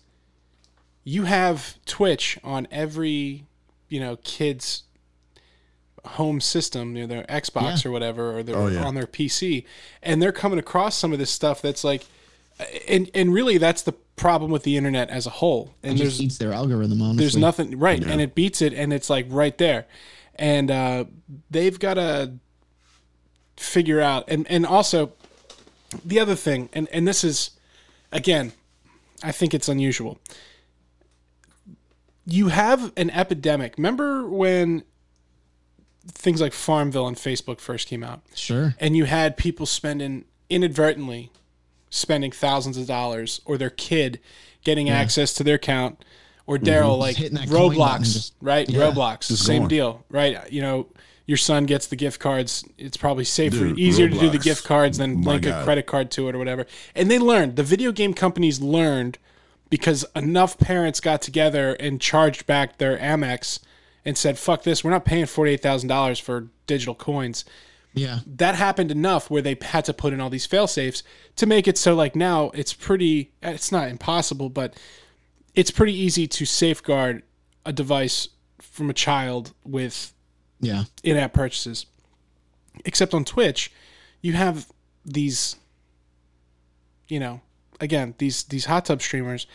you have Twitch on every you know kid's home system, you know, their Xbox or whatever, or their, Oh, yeah. on their PC, and they're coming across some of this stuff that's like, and and really that's the problem with the internet as a whole. And It there's their algorithm. Honestly. there's nothing right, and it beats it, and it's like right there, and uh, they've got to figure out, and and also the other thing, and and this is again, I think it's unusual. You have an epidemic. Remember when things like Farmville on Facebook first came out? Sure. and you had people spending inadvertently spending thousands of dollars or their kid getting access to their account or mm-hmm. Daryl like hitting that coin button, Roblox, just- right? yeah. Roblox, same going. deal, right? You know, your son gets the gift cards. It's probably safer, Dude, easier to do the gift cards than My link a credit card to it or whatever. And they learned. The video game companies learned because enough parents got together and charged back their Amex and said, "Fuck this! We're not paying forty eight thousand dollars for digital coins." Yeah. that happened enough where they had to put in all these fail safes to make it so like now it's pretty it's not impossible but it's pretty easy to safeguard a device from a child with Yeah. in-app purchases except on twitch you have these you know again these these hot tub streamers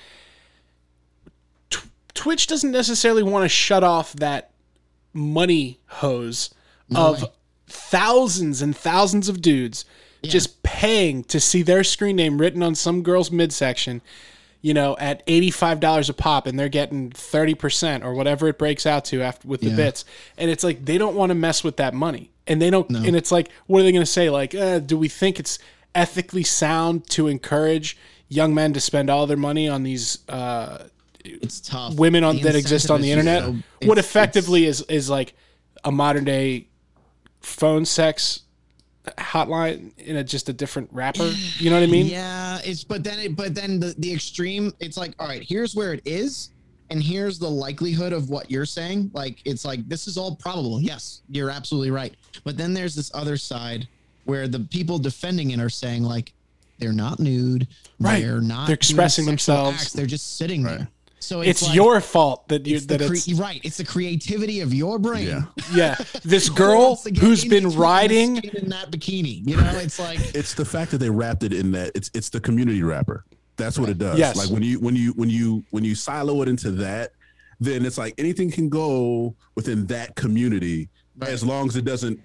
Tw- twitch doesn't necessarily want to shut off that money hose of way. thousands and thousands of dudes just paying to see their screen name written on some girl's midsection you know at $85 a pop and they're getting 30% or whatever it breaks out to after with the Yeah. bits and it's like they don't want to mess with that money and they don't and it's like what are they going to say like uh, do we think it's ethically sound to encourage young men to spend all their money on these uh, It's tough. women on that exist on the internet. so- what effectively is is like a modern day phone sex hotline in a just a different wrapper. You know what I mean? Yeah, it's but then it but then the, the extreme, it's like, all right, here's where it is, and here's the likelihood of what you're saying. Like it's like this is all probable. Yes, you're absolutely right. But then there's this other side where the people defending it are saying like they're not nude, Right. They're not. They're expressing themselves. acts, they're just sitting there. So It's, like- your fault that you it's the that cre- it's right. It's the creativity of your brain. Yeah. yeah. This girl wants to get who's into been Twitter riding in that bikini. You know, it's like It's the fact that they wrapped it in that. It's it's the community wrapper. That's what it does. Yes. Like when you when you when you when you silo it into that, then it's like anything can go within that community Right. as long as it doesn't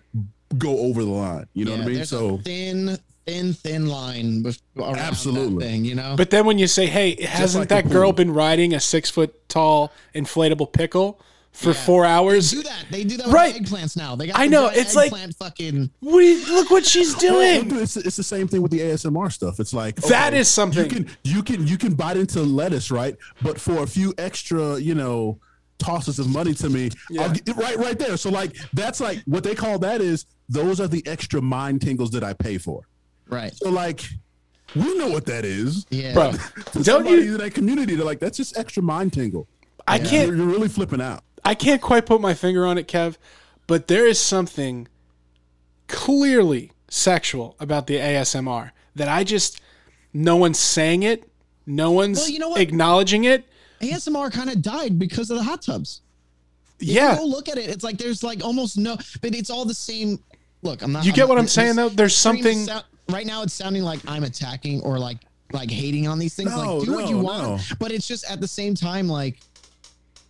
go over the line. You know Yeah, what I mean? So a thin, thin, thin line bef- around Absolutely. that thing, you know. But then when you say, "Hey, hasn't like that girl pool. been riding a six foot tall inflatable pickle for four hours?" they do that. They do that Right. with eggplants now. They got I know, it's like- fucking. What you- look what she's doing. dude, it's, it's the same thing with the ASMR stuff. It's like That is something. you can you can you can bite into lettuce, right? But for a few extra, you know, tosses of money to me, Yeah. I'll get, right right there. So like that's like what they call that is those are the extra mind tingles that I pay for. Right. So like we know what that is. Yeah. Bro, To don't you? in that community, they're like, that's just extra mind tingle. I can't. You're, you're really flipping out. I can't quite put my finger on it, Kev, but there is something clearly sexual about the ASMR that I just no one's saying it, no one's Well, you know what? acknowledging it. ASMR kind of died because of the hot tubs. Yeah, Go look at it. It's like there's like almost no, but it's all the same. Look, I'm not. you get what I'm saying though. There's something. is sou- right now. It's sounding like I'm attacking or like like hating on these things. No, like do what you no, want, no. but it's just at the same time like.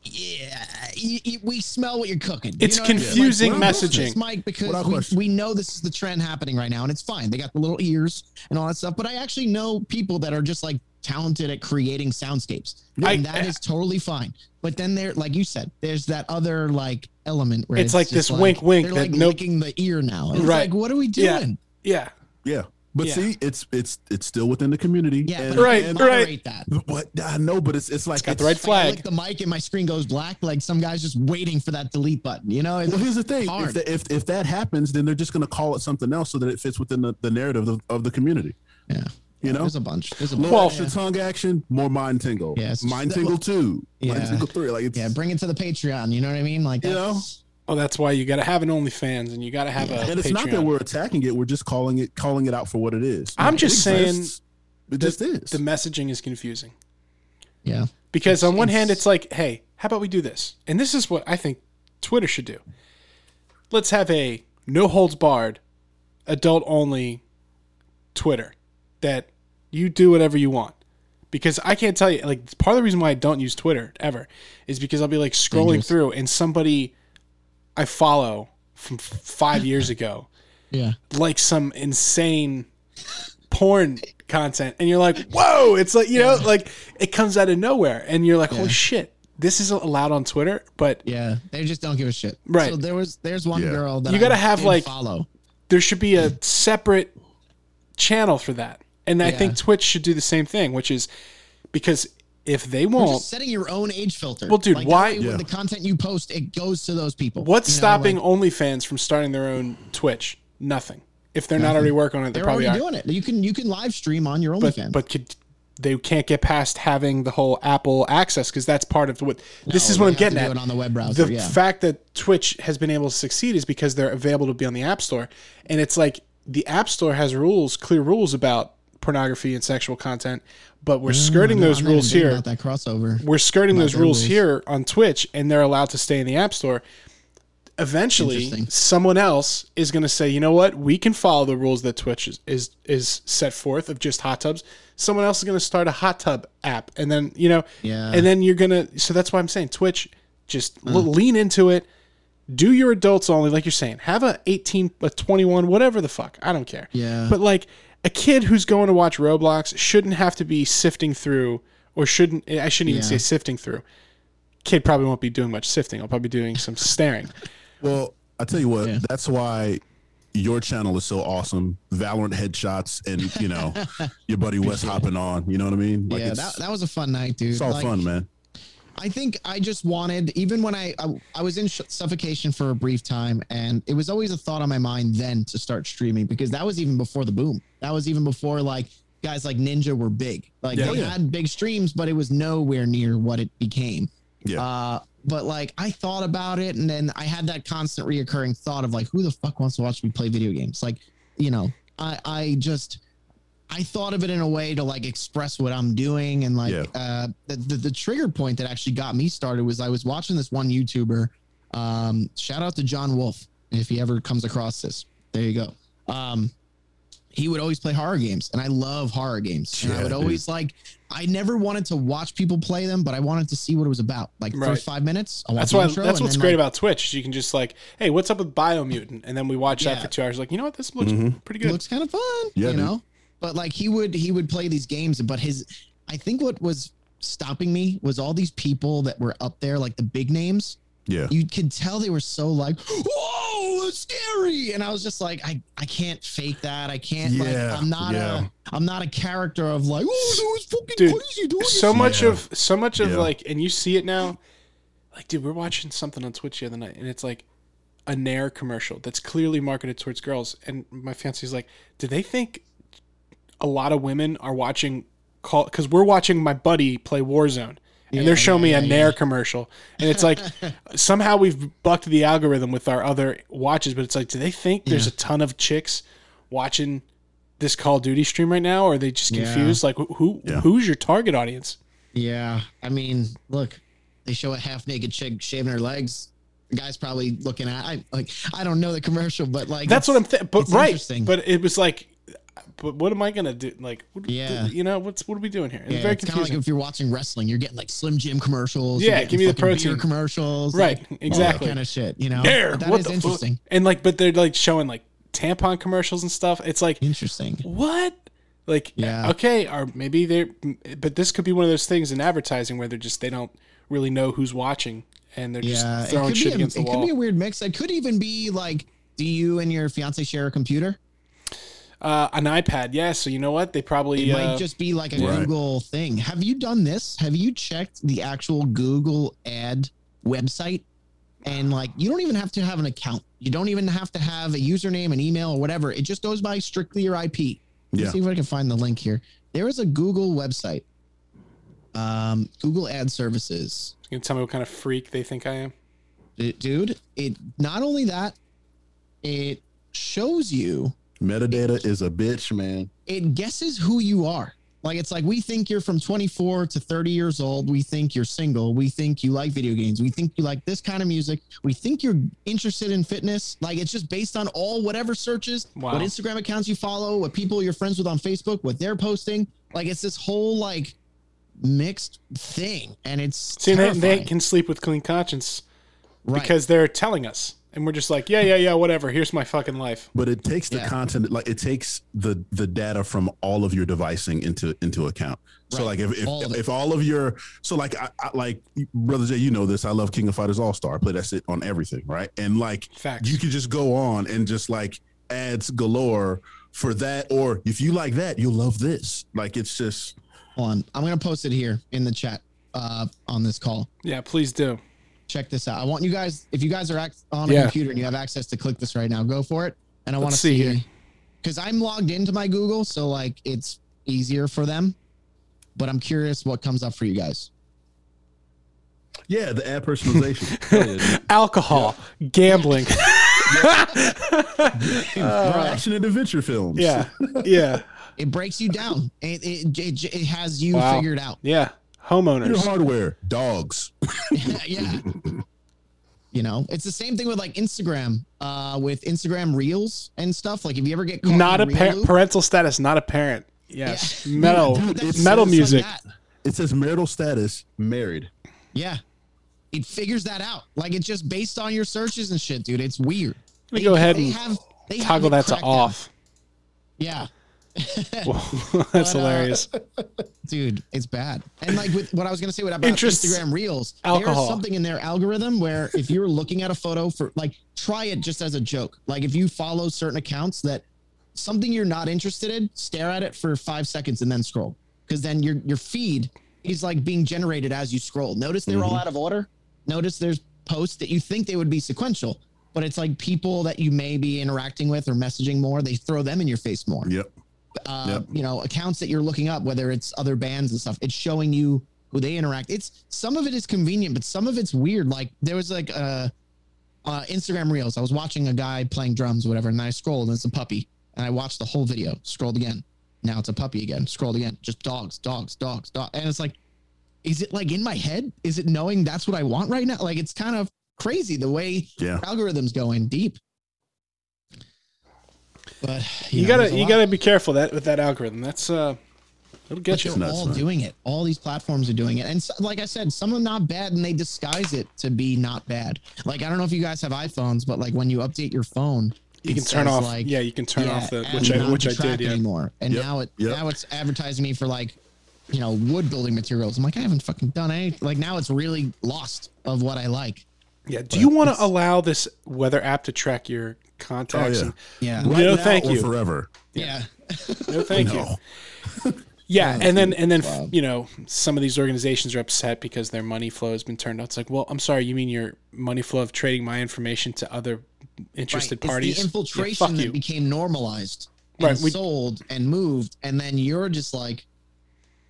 Yeah, y- y- we smell what you're cooking. You It's know what I mean? confusing we're doing messaging. Mike, because we, we know this is the trend happening right now, and it's fine. They got the little ears and all that stuff. But I actually know people that are just like talented at creating soundscapes, I- and that is totally fine. But then there, like you said, there's that other like element where It's like just this wink, wink They're that like no- licking the ear now. It's Right. like, what are we doing? Yeah, Yeah. But Yeah. see, it's it's it's still within the community. Yeah, and, Right, and right. moderate that. What I know, but it's it's like got the right Like, I flag. lick the mic and my screen goes black. Like some guys just waiting for that delete button. You know, It's Well, here's the thing: if, the, if if that happens, then they're just going to call it something else so that it fits within the, the narrative of, of the community. yeah, You know, there's a bunch. There's a little bunch. extra tongue action, more mind tingle. Yes. mind tingle two, mind tingle three. Like it's, yeah, bring it to the Patreon. You know what I mean? Like You know? That's, Oh, that's why you got to have an OnlyFans and you got to have a. and it's not that we're attacking it; we're just calling it calling it out for what it is. I'm It just saying it just is. the messaging is confusing. yeah. Because on one hand, it's- it's like, hey, how about we do this? And this is what I think Twitter should do. Let's have a no holds barred, adult only Twitter that you do whatever you want. Because I can't tell you, like, part of the reason why I don't use Twitter ever is because I'll be like scrolling Dangerous. through and somebody I follow from five years ago Yeah. like some insane porn content and you're like whoa it's like you know like it comes out of nowhere and you're like holy shit this is allowed on twitter but Yeah. They just don't give a shit. Right. So there was there's one Yeah. girl that You gotta I have, like- follow. there should be a separate channel for that and i think twitch should do the same thing which is because if they Or won't just setting your own age filter. Well, dude, Like, why- that Yeah. the content you post it goes to those people? what's You know, stopping like, onlyfans from starting their own twitch nothing if they're not already working on it they they're probably already are doing it. You can you can live stream on your but OnlyFans. but could they can't get past having the whole Apple access because that's part of what this is what I'm getting to at. do it on the web browser, The yeah. fact that Twitch has been able to succeed is because they're available to be on the App Store, and it's like the App Store has rules, clear rules about pornography and sexual content, but we're skirting Mm, No, those I'm rules here. About that crossover. We're skirting those rules, rules. here on Twitch, and they're allowed to stay in the App Store. Eventually, someone else is going to say, you know what, we can follow the rules that Twitch is, is is set forth of just hot tubs. Someone else is going to start a hot tub app, and then you know, Yeah. and then you're gonna. So that's why I'm saying Twitch, just l- lean into it. Do your adults only, like you're saying. Have a 18, a 21, whatever the fuck. I don't care. Yeah. But like a kid who's going to watch Roblox shouldn't have to be sifting through, or shouldn't. I shouldn't even Yeah. say sifting through. Kid probably won't be doing much sifting. I'll probably be doing some staring. Well, I tell you what, Yeah. that's why your channel is so awesome. Valorant headshots and you know your buddy Wes hopping on. You know what I mean? Like yeah, that, that was a fun night, dude. it's all Like, fun, man. I think I just wanted, even when I I, I was in sh- suffocation for a brief time, and it was always a thought on my mind then to start streaming because that was even before the boom. That was even before like guys like Ninja were big. Like Yeah. they Oh, yeah. had big streams, but it was nowhere near what it became. Yeah. Uh, but like I thought about it, and then I had that constant reoccurring thought of like, who the fuck wants to watch me play video games? Like, you know, I I just I thought of it in a way to like express what I'm doing, and like Yeah. uh, the, the the trigger point that actually got me started was I was watching this one YouTuber. Um, shout out to John Wolf if he ever comes across this. There you go. Um, he would always play horror games, and I love horror games. and I Yeah, would dude. always like. I never wanted to watch people play them, but I wanted to see what it was about. Like Right. first five minutes, I watch That's the why. intro, That's and what's then, great like, about Twitch. is You can just like, hey, what's up with Biomutant, and then we watch that for two hours. Like, you know what? This looks Mhm. pretty It good. looks kind of fun, Yeah, you dude. know. But like he would he would play these games, but his I think what was stopping me was all these people that were up there, like the big names. Yeah. You could tell they were so like, whoa, it's scary, and I was just like, I I can't fake that. I can't. Yeah, like, I'm not yeah. a I'm not a character of like, oh, that was fucking Dude, crazy. Doing so it." much Yeah. of so much of Yeah. like and you see it now like dude we're watching something on twitch the other night and it's like a nair commercial that's clearly marketed towards girls and my fiance's like do they think a lot of women are watching call because we're watching my buddy play warzone and Yeah, they're showing yeah, me a yeah, nair commercial and it's like somehow we've bucked the algorithm with our other watches but it's like do they think there's a ton of chicks watching this call of duty stream right now or are they just confused like who, who's your target audience Yeah, I mean, look, they show a half naked chick shaving her legs. The guy's probably looking at. I like. I don't know the commercial, but like That's what I'm thinking. But right, but it was like, but what am I gonna do? Like, what, Yeah. you know, what's what are we doing here? It's Yeah, very it's of like confusing. if you're watching wrestling, you're getting like Slim Jim commercials. Yeah, give me the getting fucking beer protein. commercials. Right, like, exactly. kind of shit. You know, there, that what is the interesting. Fuck? And like, but they're like showing like tampon commercials and stuff. It's like Interesting. what? Like, Yeah. okay, or maybe they're, but this could be one of those things in advertising where they're just they don't really know who's watching and they're Yeah, just throwing shit a, against the it could be a weird mix. It could even be like, do you and your fiance share a computer? Uh, an iPad, yeah. So you know what? They probably It uh, might just be like a Right. Google thing. Have you done this? Have you checked the actual Google ad website? And like, you don't even have to have an account. You don't even have to have a username, an email, or whatever. It just goes by strictly your IP. Let me Yeah. see if I can find the link here. There is a Google website, um, Google Ad Services. you can tell me what kind of freak they think I am. D- Dude, it not only that, it shows you Metadata is a bitch, man. it guesses who you are. Like it's like we think you're from 24 to 30 years old. We think you're single. We think you like video games. We think you like this kind of music. We think you're interested in fitness. Like it's just based on all whatever searches, Wow. what Instagram accounts you follow, what people you're friends with on Facebook, what they're posting. Like it's this whole like mixed thing, and it's See, they, they can sleep with clean conscience right. because they're telling us, and we're just like, yeah, yeah, yeah, whatever. Here's my fucking life. But it takes the Yeah. content, like it takes the the data from all of your devicing into into account. So like if if All if all of your so like I, I like brother Jay, you know this. I love King of Fighters All Star. I play that shit on everything, right? And like Facts. you can just go on and just like ads galore for that, or if you like that, you'll love this. Like it's just Hold on. I'm gonna post it here in the chat uh, on this call. yeah, please do. Check this out. I want you guys, if you guys are act- on a Yeah. computer and you have access to click this right now, go for it. And I want to see see here. because I'm logged into my Google, so like it's easier for them. But I'm curious what comes up for you guys. yeah, the ad personalization. Hell yeah, dude. Alcohol, gambling. Uh, action and adventure films. yeah, yeah, It breaks you down. It it, it, it has you Wow. figured out. yeah. Your Homeowners. hardware, dogs. yeah. You know, it's the same thing with like Instagram, uh, with Instagram Reels and stuff. Like, if you ever get caught Not a in reel par- parental status. Not a parent. Yes. Yeah. Metal. Dude, metal it's like music. It says marital status, married. Yeah. It figures that out. Like it's just based on your searches and shit, dude. It's weird. Let me go ahead and have they Toggle it that to cracked down. off. Yeah. Well, that's But, uh, hilarious. Dude, it's bad. And like with what I was gonna say what about Interests, Instagram Reels, alcohol. there's something in their algorithm where if you're looking at a photo for like try it just as a joke. Like if you follow certain accounts that something you're not interested in, stare at it for five seconds and then scroll. Because then your your feed is like being generated as you scroll. Notice they're all out of order. Notice there's posts that you think they would be sequential, but it's like people that you may be interacting with or messaging more. They throw them in your face more Yep. Uh, Yep. you know accounts that you're looking up whether it's other bands and stuff. It's showing you who they interact. It's some of it is convenient but some of it's weird. Like there was like uh, uh instagram reels. I was watching a guy playing drums or whatever and i scrolled and it's a puppy. And i watched the whole video. Scrolled again. Now it's a puppy again. Scrolled again. Just dogs dogs dogs dogs and it's like is it like in my head? Is it knowing that's what i want right now? Like it's kind of crazy the way Yeah. algorithms go in deep but You, know, gotta you lot. gotta be careful that with that algorithm. That's uh, it'll get But you. they're nuts, all man. doing it. All these platforms are doing it, and so, like I said, some are not bad, and they disguise it to be not bad. Like I don't know if you guys have iPhones, but like when you update your phone, You can turn off. Like, yeah, you can turn yeah, off the which I which I track did. Yeah. anymore. And Yep, now it yep. now it's advertising me for like you know wood building materials. I'm like I haven't fucking done any. Like now it's really lost of what I like. Yeah. Do you want to allow this weather app to track your contacts? Oh, yeah. and- Yeah, Right No, thank you. forever. yeah. no, thank you. Yeah, and then and then Wow. you know some of these organizations are upset because their money flow has been turned off. It's like, well, I'm sorry, you mean your money flow of trading my information to other interested Right. parties? It's the Yeah, infiltration fuck that you. became normalized and Right, we- sold and moved, and then you're just like,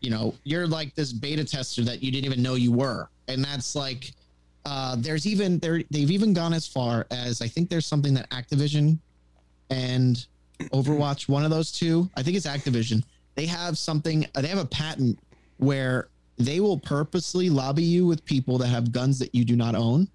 you know, you're like this beta tester that you didn't even know you were, and that's like, uh, there's even there they've even gone as far as I think there's something that Activision and Overwatch, one of those two, I think it's Activision. They have something. They have a patent where they will purposely lobby you with people that have guns that you do not own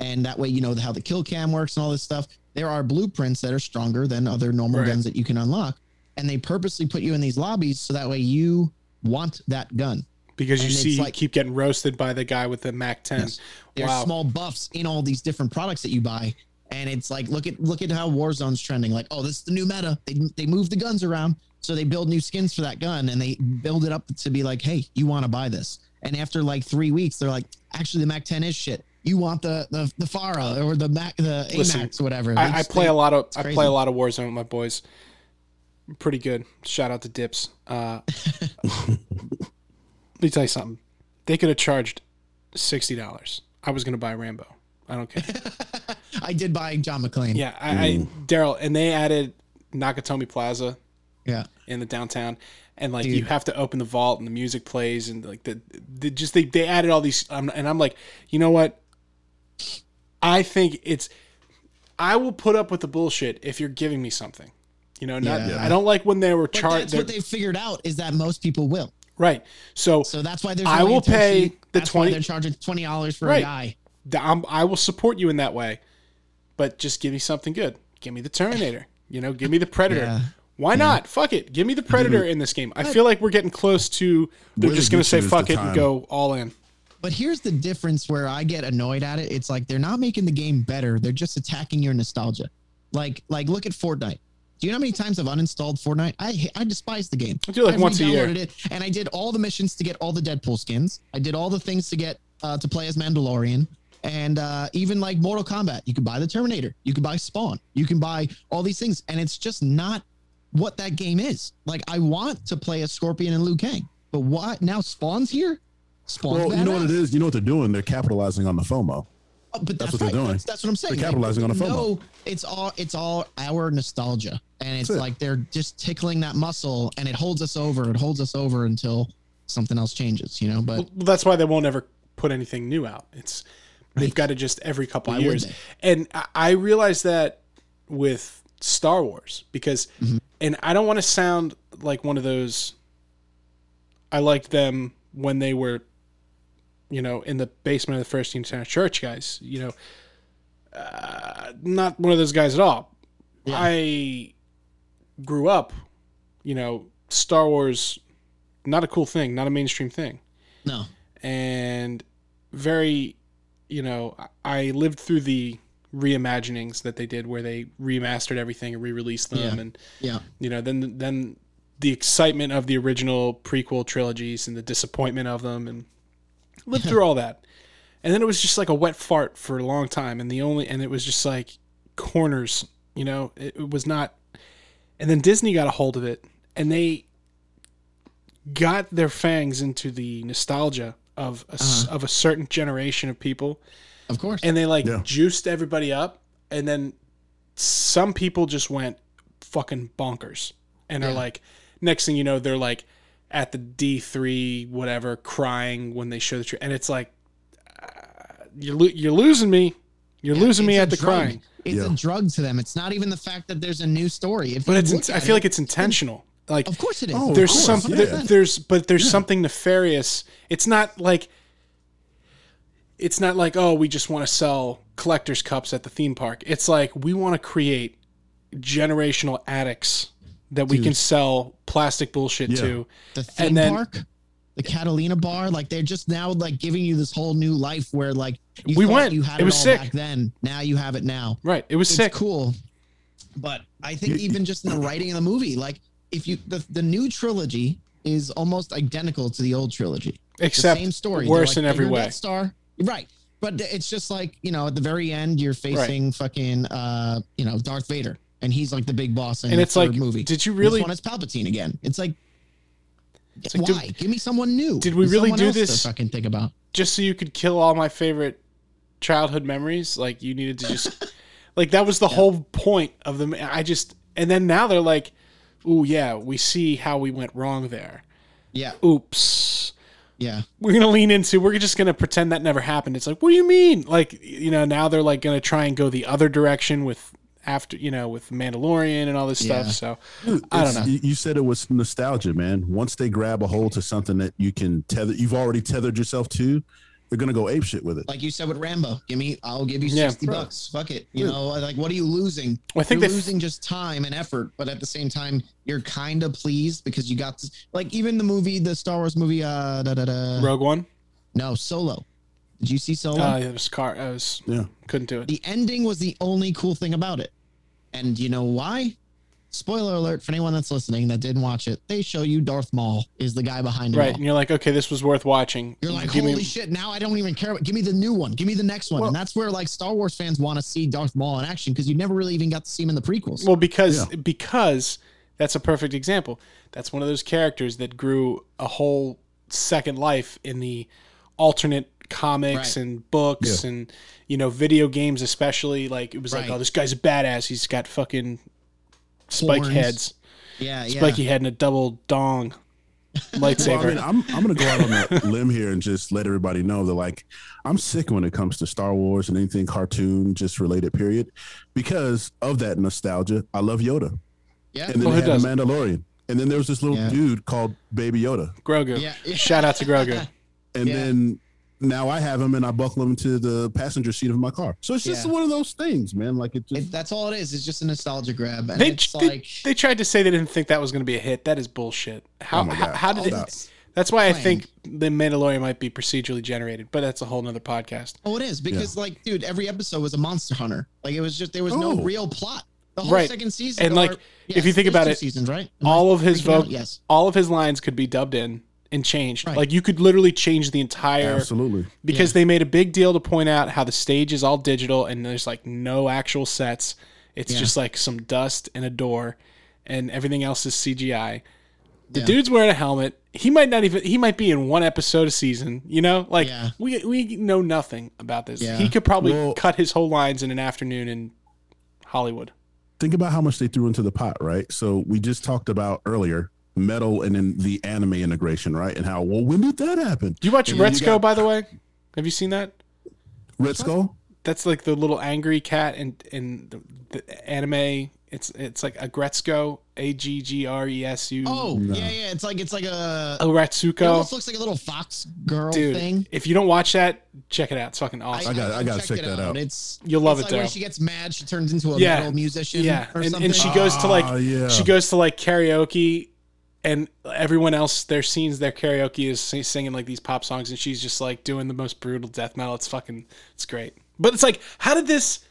and that way you know how the kill cam works and all this stuff there are blueprints that are stronger than other normal Right. guns that you can unlock and they purposely put you in these lobbies so that way you want that gun because you see it's you like- keep getting roasted by the guy with the Mac 10. Yes. there's Wow. small buffs in all these different products that you buy and it's like look at look at how warzone's trending like oh this is the new meta they, they move the guns around so they build new skins for that gun and they build it up to be like hey you want to buy this and after like three weeks they're like actually the mac 10 is shit you want the the, the FARA or the mac the Listen, amax whatever I, I play they- a lot of I play a lot of Warzone with my boys. pretty good. Shout out to Dips. Uh, let me tell you something. They could have charged sixty dollars. I was gonna buy Rambo. I don't care. I did buy John McClane. Yeah, I, I Daryl, and they added Nakatomi Plaza Yeah. in the downtown, and like Dude. you have to open the vault and the music plays and like the, the just they they added all these um, and I'm like, you know what? I think it's I will put up with the bullshit if you're giving me something. You know, not Yeah. I don't like when they were charged. that's what they figured out is that most people will. Right. So, So that's why there's. I only will pay sheet. the That's 20 They're charging twenty dollars for Right. a guy. I'm, I will support you in that way, but just give me something good. Give me the Terminator. You know, give me the Predator. Yeah. Why not? Fuck it. Give me the Predator in this game. I feel like we're getting close to. They're Where just going to say fuck the it and go all in. But here's the difference where I get annoyed at it. It's like they're not making the game better. They're just attacking your nostalgia. Like, like look at Fortnite. Do you know how many times I've uninstalled Fortnite? I I despise the game. I do like I once a year. It, and I did all the missions to get all the Deadpool skins. I did all the things to get uh, to play as Mandalorian. And uh, even like Mortal Kombat, you could buy the Terminator, you could buy Spawn, you can buy all these things, and it's just not what that game is. Like I want to play as Scorpion and Liu Kang, but what now? Spawn's here. Spawn's Well, you know what it is. You know what they're doing. They're capitalizing on the FOMO. Oh, but that's, That's what they're doing. That's, that's what I'm saying. They're capitalizing on a FOMO. No, it's all it's all our nostalgia, and it's That's it. like they're just tickling that muscle, and it holds us over. It holds us over until something else changes, you know. But Well, that's why they won't ever put anything new out. It's they've got to just every couple Why would years. And I, I realized that with Star Wars because, Mm-hmm. and I don't want to sound like one of those. I liked them when they were, you know, in the basement of the First Unitarian Church, guys. You know, uh, not one of those guys at all. Yeah. I grew up, you know, Star Wars, not a cool thing, not a mainstream thing no, and very you know I- lived through the reimaginings that they did where they remastered everything and re-released them Yeah. and yeah, you know then then the excitement of the original prequel trilogies and the disappointment of them and lived through all that. And then it was just like a wet fart for a long time and the only and it was just like corners you know? It, it was not and then disney got a hold of it and they got their fangs into the nostalgia of a, s- uh-huh. of a certain generation of people. Of course. and they like Yeah. juiced everybody up and then some people just went fucking bonkers and are like next thing you know they're like at the D3 whatever crying when they show the trailer and it's like uh, you're lo- you're losing me you're losing me at the drug. crying It's Yeah. a drug to them. It's not even the fact that there's a new story. If but it's look I feel it- like it's intentional like of course it is. Oh, there's course, something yeah. there's but there's something nefarious it's not like it's not like oh we just want to sell collectors cups at the theme park it's like we want to create generational addicts that we can sell plastic bullshit Yeah. to the theme and then- park, the cantina bar, like they're just now like giving you this whole new life where like you We went. you had It it, was all sick. back then. Now you have it now. right it was it's sick cool. But I think You- even just in the writing of the movie, like if you the, the new trilogy is almost identical to the old trilogy. except the same story. worse They're in every way Death Star. Right. But it's just like, you know, at the very end you're facing fucking uh, you know, Darth Vader. And he's like the big boss in and the it's like third movie. did you This really one is Palpatine again. It's like, like, did- why? Give me someone new. did we Give really do this? fucking think about. just so you could kill all my favorite childhood memories like you needed to just like that was the whole point of them i just and then now they're like oh yeah we see how we went wrong there Yeah. oops Yeah. we're gonna lean into we're just gonna pretend that never happened it's like what do you mean like you know now they're like gonna try and go the other direction with after you know with mandalorian and all this Yeah. stuff so Dude, I don't know. You you said it was nostalgia, man. Once they grab a hold to something that you can tether, you've already tethered yourself to, they're gonna go ape shit with it. Like you said with Rambo, give me, I'll give you Yeah. 60 bucks. Fuck it. You know, like what are you losing? I think you're they- losing just time and effort, but at the same time, you're kind of pleased because you got this, like even the movie, the Star Wars movie, uh, da, da, da, rogue one no, Solo. Did you see Solo? uh it was car i was Yeah. couldn't do it the ending was the only cool thing about it. And you know why? Spoiler alert for anyone that's listening that didn't watch it. They show you Darth Maul is the guy behind it right all. and you're like okay this was worth watching You're like, Give me- holy shit! Now I don't even care. Give me the new one. Give me the next one. and that's where like Star Wars fans want to see Darth Maul in action because you never really even got to see him in the prequels. Well, because because That's a perfect example. That's one of those characters that grew a whole second life in the alternate comics Right. and books and you know video games especially like it was like oh this guy's a badass he's got fucking spike Horns. heads Yeah, yeah. spiky head and a double dong lightsaber Well, I mean, I'm I'm gonna go out on that limb here and just let everybody know that like I'm sick when it comes to Star Wars and anything cartoon just related. Period, because of that nostalgia. I love Yoda, yeah. and then Well, they who had the doesn't? Mandalorian, and then there was this little Yeah. dude called Baby Yoda, grogu Yeah, yeah. shout out to grogu and Yeah. then now I have them and I buckle them to the passenger seat of my car. So it's just Yeah. one of those things, man. Like it just It, that's all it is. It's just a nostalgia grab. And they, it's they, like they tried to say they didn't think that was going to be a hit that is bullshit how, Oh how, how did Stop. it that's why i think the mandalorian might be procedurally generated but that's a whole nother podcast Oh, it is because, like, dude, every episode was a monster hunter. Like, it was just there was no Oh. real plot. The whole Right. second season, And, like, or- if you think about it, seasons right? Am I all of his freaking yes, all of his lines could be dubbed in and changed. Right. Like you could literally change the entire absolutely. because they made a big deal to point out how the stage is all digital and there's like no actual sets. It's Yeah. just like some dust and a door and everything else is CGI. The Yeah. dude's wearing a helmet. He might not even he might be in one episode a season, you know? Like Yeah. we we know nothing about this. Yeah. He could probably Well- cut his whole lines in an afternoon in Hollywood. think about how much they threw into the pot, right? So we just talked about earlier metal and then the anime integration, right? And how well when did that happen? Do you watch And Red Skull got by the way? Have you seen that? Red Skull? that's like the little angry cat in in the, the anime. It's it's like a Aggretsuko, A G G R E S U. Oh, yeah, yeah. It's like it's like a. a It Retsuko. almost looks like a little fox girl Dude, thing. if you don't watch that, check it out. It's fucking awesome. I got- I gotta checked check that out. It's You'll love it's it, like when she gets mad, she turns into a Yeah. metal musician. yeah, or and, something. and she goes to like Ah, yeah. she goes to like karaoke, and everyone else their scenes their karaoke is singing like these pop songs, and she's just like doing the most brutal death metal. It's fucking it's great. But it's like, how did this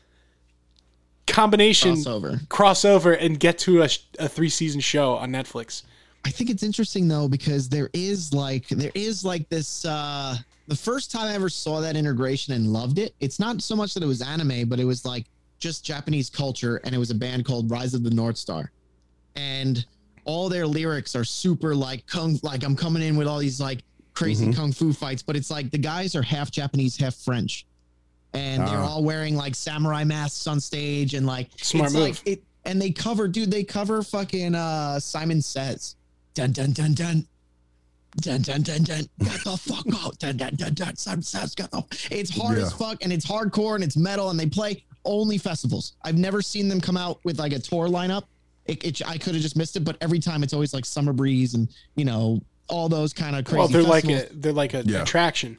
combination crossover. crossover and get to a, a three season show on Netflix? I think it's interesting though because there is like there is like this uh the first time I ever saw that integration and loved it, it's not so much that it was anime, but it was like just Japanese culture and it was a band called Rise of the North Star. And all their lyrics are super like kung like I'm coming in with all these like crazy Mhm. kung fu fights, but it's like the guys are half Japanese, half French. And they're Ah. all wearing like samurai masks on stage and like Smart it's move. like it and they cover dude, they cover fucking uh Simon Says. Dun dun dun dun. Dun dun dun dun. Get the fuck out. Dun dun dun dun. Simon Says get the It's hard as fuck and it's hardcore and it's metal and they play only festivals. I've never seen them come out with like a tour lineup. It, it, I could have just missed it, but every time it's always like Summer Breeze and you know all those kind of crazy. well, they're like a they're like a Yeah. attraction.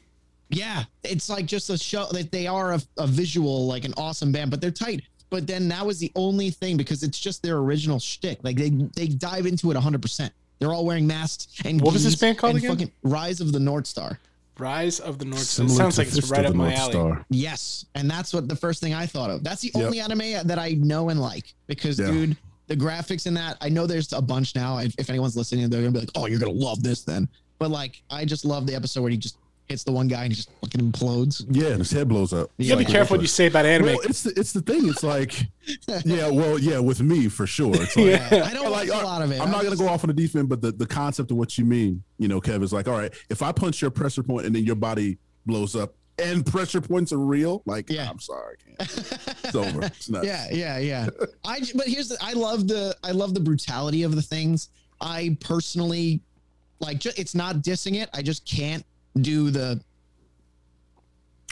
Yeah, it's like just a show that they are a, a visual, like an awesome band, but they're tight. But then that was the only thing because it's just their original shtick. Like they they dive into it 100. percent They're all wearing masks and What was this band called again? fucking Rise of the North Star. Rise of the North Star. Similar Sounds like it's right of up my alley. Star. Yes, and that's what the first thing I thought of. That's the Yep. only anime that I know and like because, Yeah. dude, the graphics in that I know there's a bunch now. If, if anyone's listening, they're gonna be like, "Oh, you're gonna love this then." But like, I just love the episode where he just hits the one guy and he just fucking implodes. Yeah, and his head blows up. You gotta be careful what you say about anime. Well, it's the, it's the thing. It's like, yeah, well, yeah, with me for sure. It's like, Yeah. I don't like, like a lot of it. I'm not I gonna go off on the defense, but the, the concept of what you mean, you know, Kev is like, all right, if I punch your pressure point and then your body blows up and pressure points are real, like, Yeah. I'm sorry, I can't. it's over. It's nuts. yeah yeah yeah I but here's the i love the i love the brutality of the things i personally like it's not dissing it i just can't do the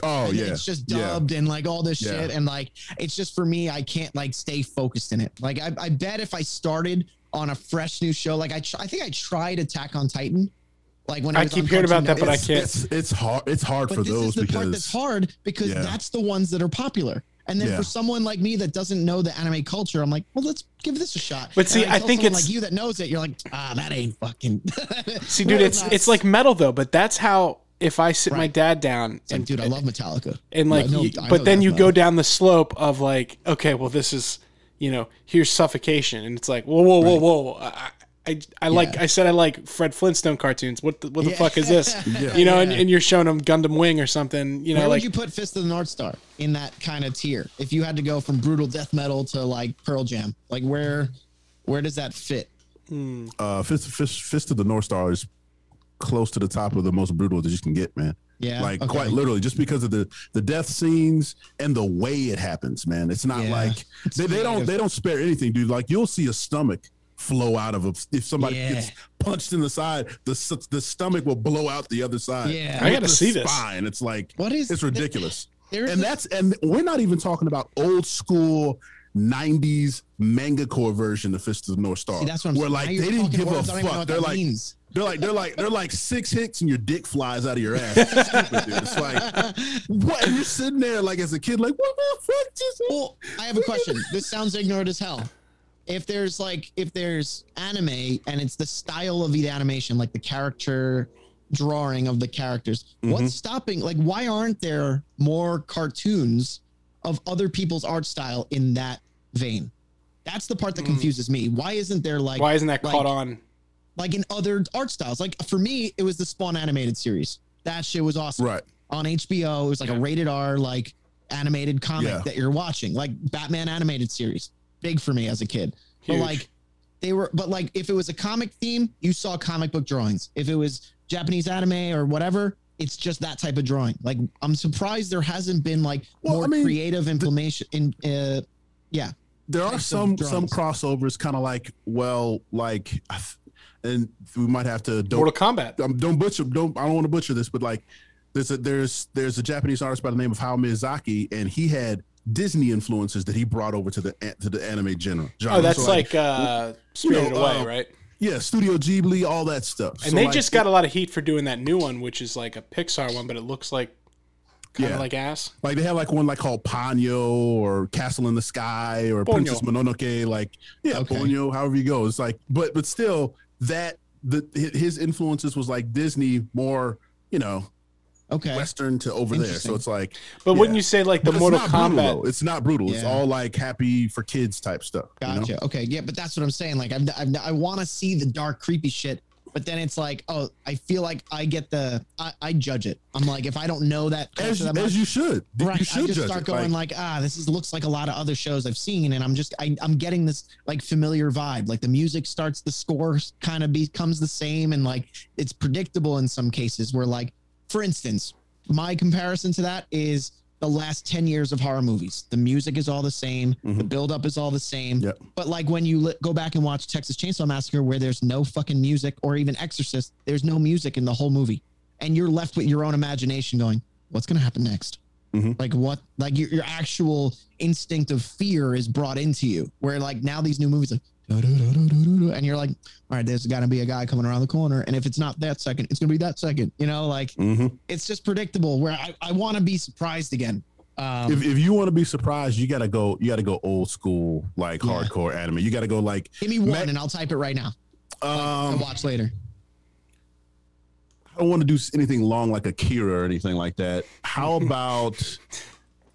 Oh yeah, it's just yeah. dubbed and like all this Yeah. shit and like it's just for me i can't like stay focused in it like i, I bet if i started on a fresh new show like i tr- i think i tried attack on titan like when I keep hearing about that, but I can't. It's, it's hard. It's hard But for this those is the part that's because hard because Yeah. that's the ones that are popular. And then Yeah. for someone like me that doesn't know the anime culture, I'm like, well, let's give this a shot. But see, And I tell think it's- like you that knows it. You're like, ah, that ain't fucking. See, dude, it's it's like metal though, but that's how if I sit my dad down It's like, and dude, I love Metallica. and like, I know- you- but then death you go down the slope of like, okay, well, this is, you know, here's suffocation, and it's like, whoa, whoa, whoa, Right. whoa. I, I, I like I said I like Fred Flintstone cartoons. What the, what the Yeah. fuck is this? Yeah. You know, and, Yeah. and you're showing them Gundam Wing or something. You know, Where like would you put Fist of the North Star in that kind of tier? If you had to go from brutal death metal to like Pearl Jam, like where, where does that fit? Mm. Uh, Fist, Fist, Fist of the North Star is close to the top of the most brutal that you can get, man. Yeah. like okay. quite literally, just because of the the death scenes and the way it happens, man. It's not Yeah. like It's they, they don't they don't spare anything, dude. Like you'll see a stomach flow out of a, if somebody Yeah. gets punched in the side, the the stomach will blow out the other side. Yeah. I with gotta the see this. spine. It's like What is it's ridiculous. There's and a- that's and we're not even talking about old school 90s manga core version of Fist of the North Star. See, that's what I'm where saying. like Now they didn't give a words, I don't even know fuck. They're like means. they're like they're like they're like six hits and your dick flies out of your ass. It's stupid. It's like what? And you're sitting there like as a kid, like what the fuck just Well, I have a question. This sounds ignorant as hell. If there's like if there's anime and it's the style of the animation, like the character drawing of the characters, Mm-hmm. what's stopping? Like, why aren't there more cartoons of other people's art style in that vein? That's the part that confuses me. Why isn't there like. Why isn't that like- caught on? like in other art styles? Like for me, it was the Spawn animated series. That shit was awesome right? on HBO. It was like a rated R, like animated comic Yeah. that you're watching, like Batman animated series. Big for me as a kid. But like they were, but like if it was a comic theme, you saw comic book drawings. If it was Japanese anime or whatever, it's just that type of drawing. Like I'm surprised there hasn't been like Well, more I mean, creative implementation in uh yeah. there are some some drawings. crossovers kind of like well like and we might have to don't Mortal Kombat. um, don't butcher don't I don't want to butcher this but like there's a there's there's a Japanese artist by the name of Hayao Miyazaki and he had Disney influences that he brought over to the to the anime genre. genre. Oh, that's So, like uh, Spirited know, Away, uh, right? yeah, Studio Ghibli, all that stuff. And So, they like, just got a lot of heat for doing that new one, which is like a Pixar one, but it looks like kind of Yeah. like ass. like they have like one like called Ponyo or Castle in the Sky or. Princess Mononoke, like yeah, Okay. Ponyo, however you go. It's like, but but still, that the his influences was like Disney more, you know, Okay. Western to over there. So it's like, But Yeah. wouldn't you say like the but it's Mortal not brutal, Kombat? It's not brutal. It's all like happy for kids type stuff. you know? Gotcha. Okay. Yeah, but that's what I'm saying. Like, I've, I've, I want to see the dark, creepy shit, but then it's like, oh, I feel like I get the, I, I judge it. I'm like, if I don't know that, As, that much, as you should. right, You should I just judge start it. going Like, like, ah, this is looks like a lot of other shows I've seen, and I'm just, I, I'm getting this like familiar vibe. Like the music starts, the score kind of becomes the same, and like it's predictable in some cases. Where like, for instance, my comparison to that is the last 10 years of horror movies. The music is all the same, the Mhm. buildup is all the same. Yep. But like when you li- go back and watch Texas Chainsaw Massacre, where there's no fucking music, or even Exorcist, there's no music in the whole movie, and you're left with your own imagination going, "What's gonna happen next?" Mhm. Like what? Like your, your actual instinct of fear is brought into you. Where like now these new movies, like, and you're like, "All right, there's got to be a guy coming around the corner, and if it's not that second, it's gonna be that second. You know, like mhm. it's just predictable. Where I, I want to be surprised again. Um, if, if you want to be surprised, you gotta go. You gotta go old school, like Yeah. hardcore anime. You gotta go like give me one, Ma- and I'll type it right now. I'll um, watch later. I don't want to do anything long like Akira or anything like that. How about?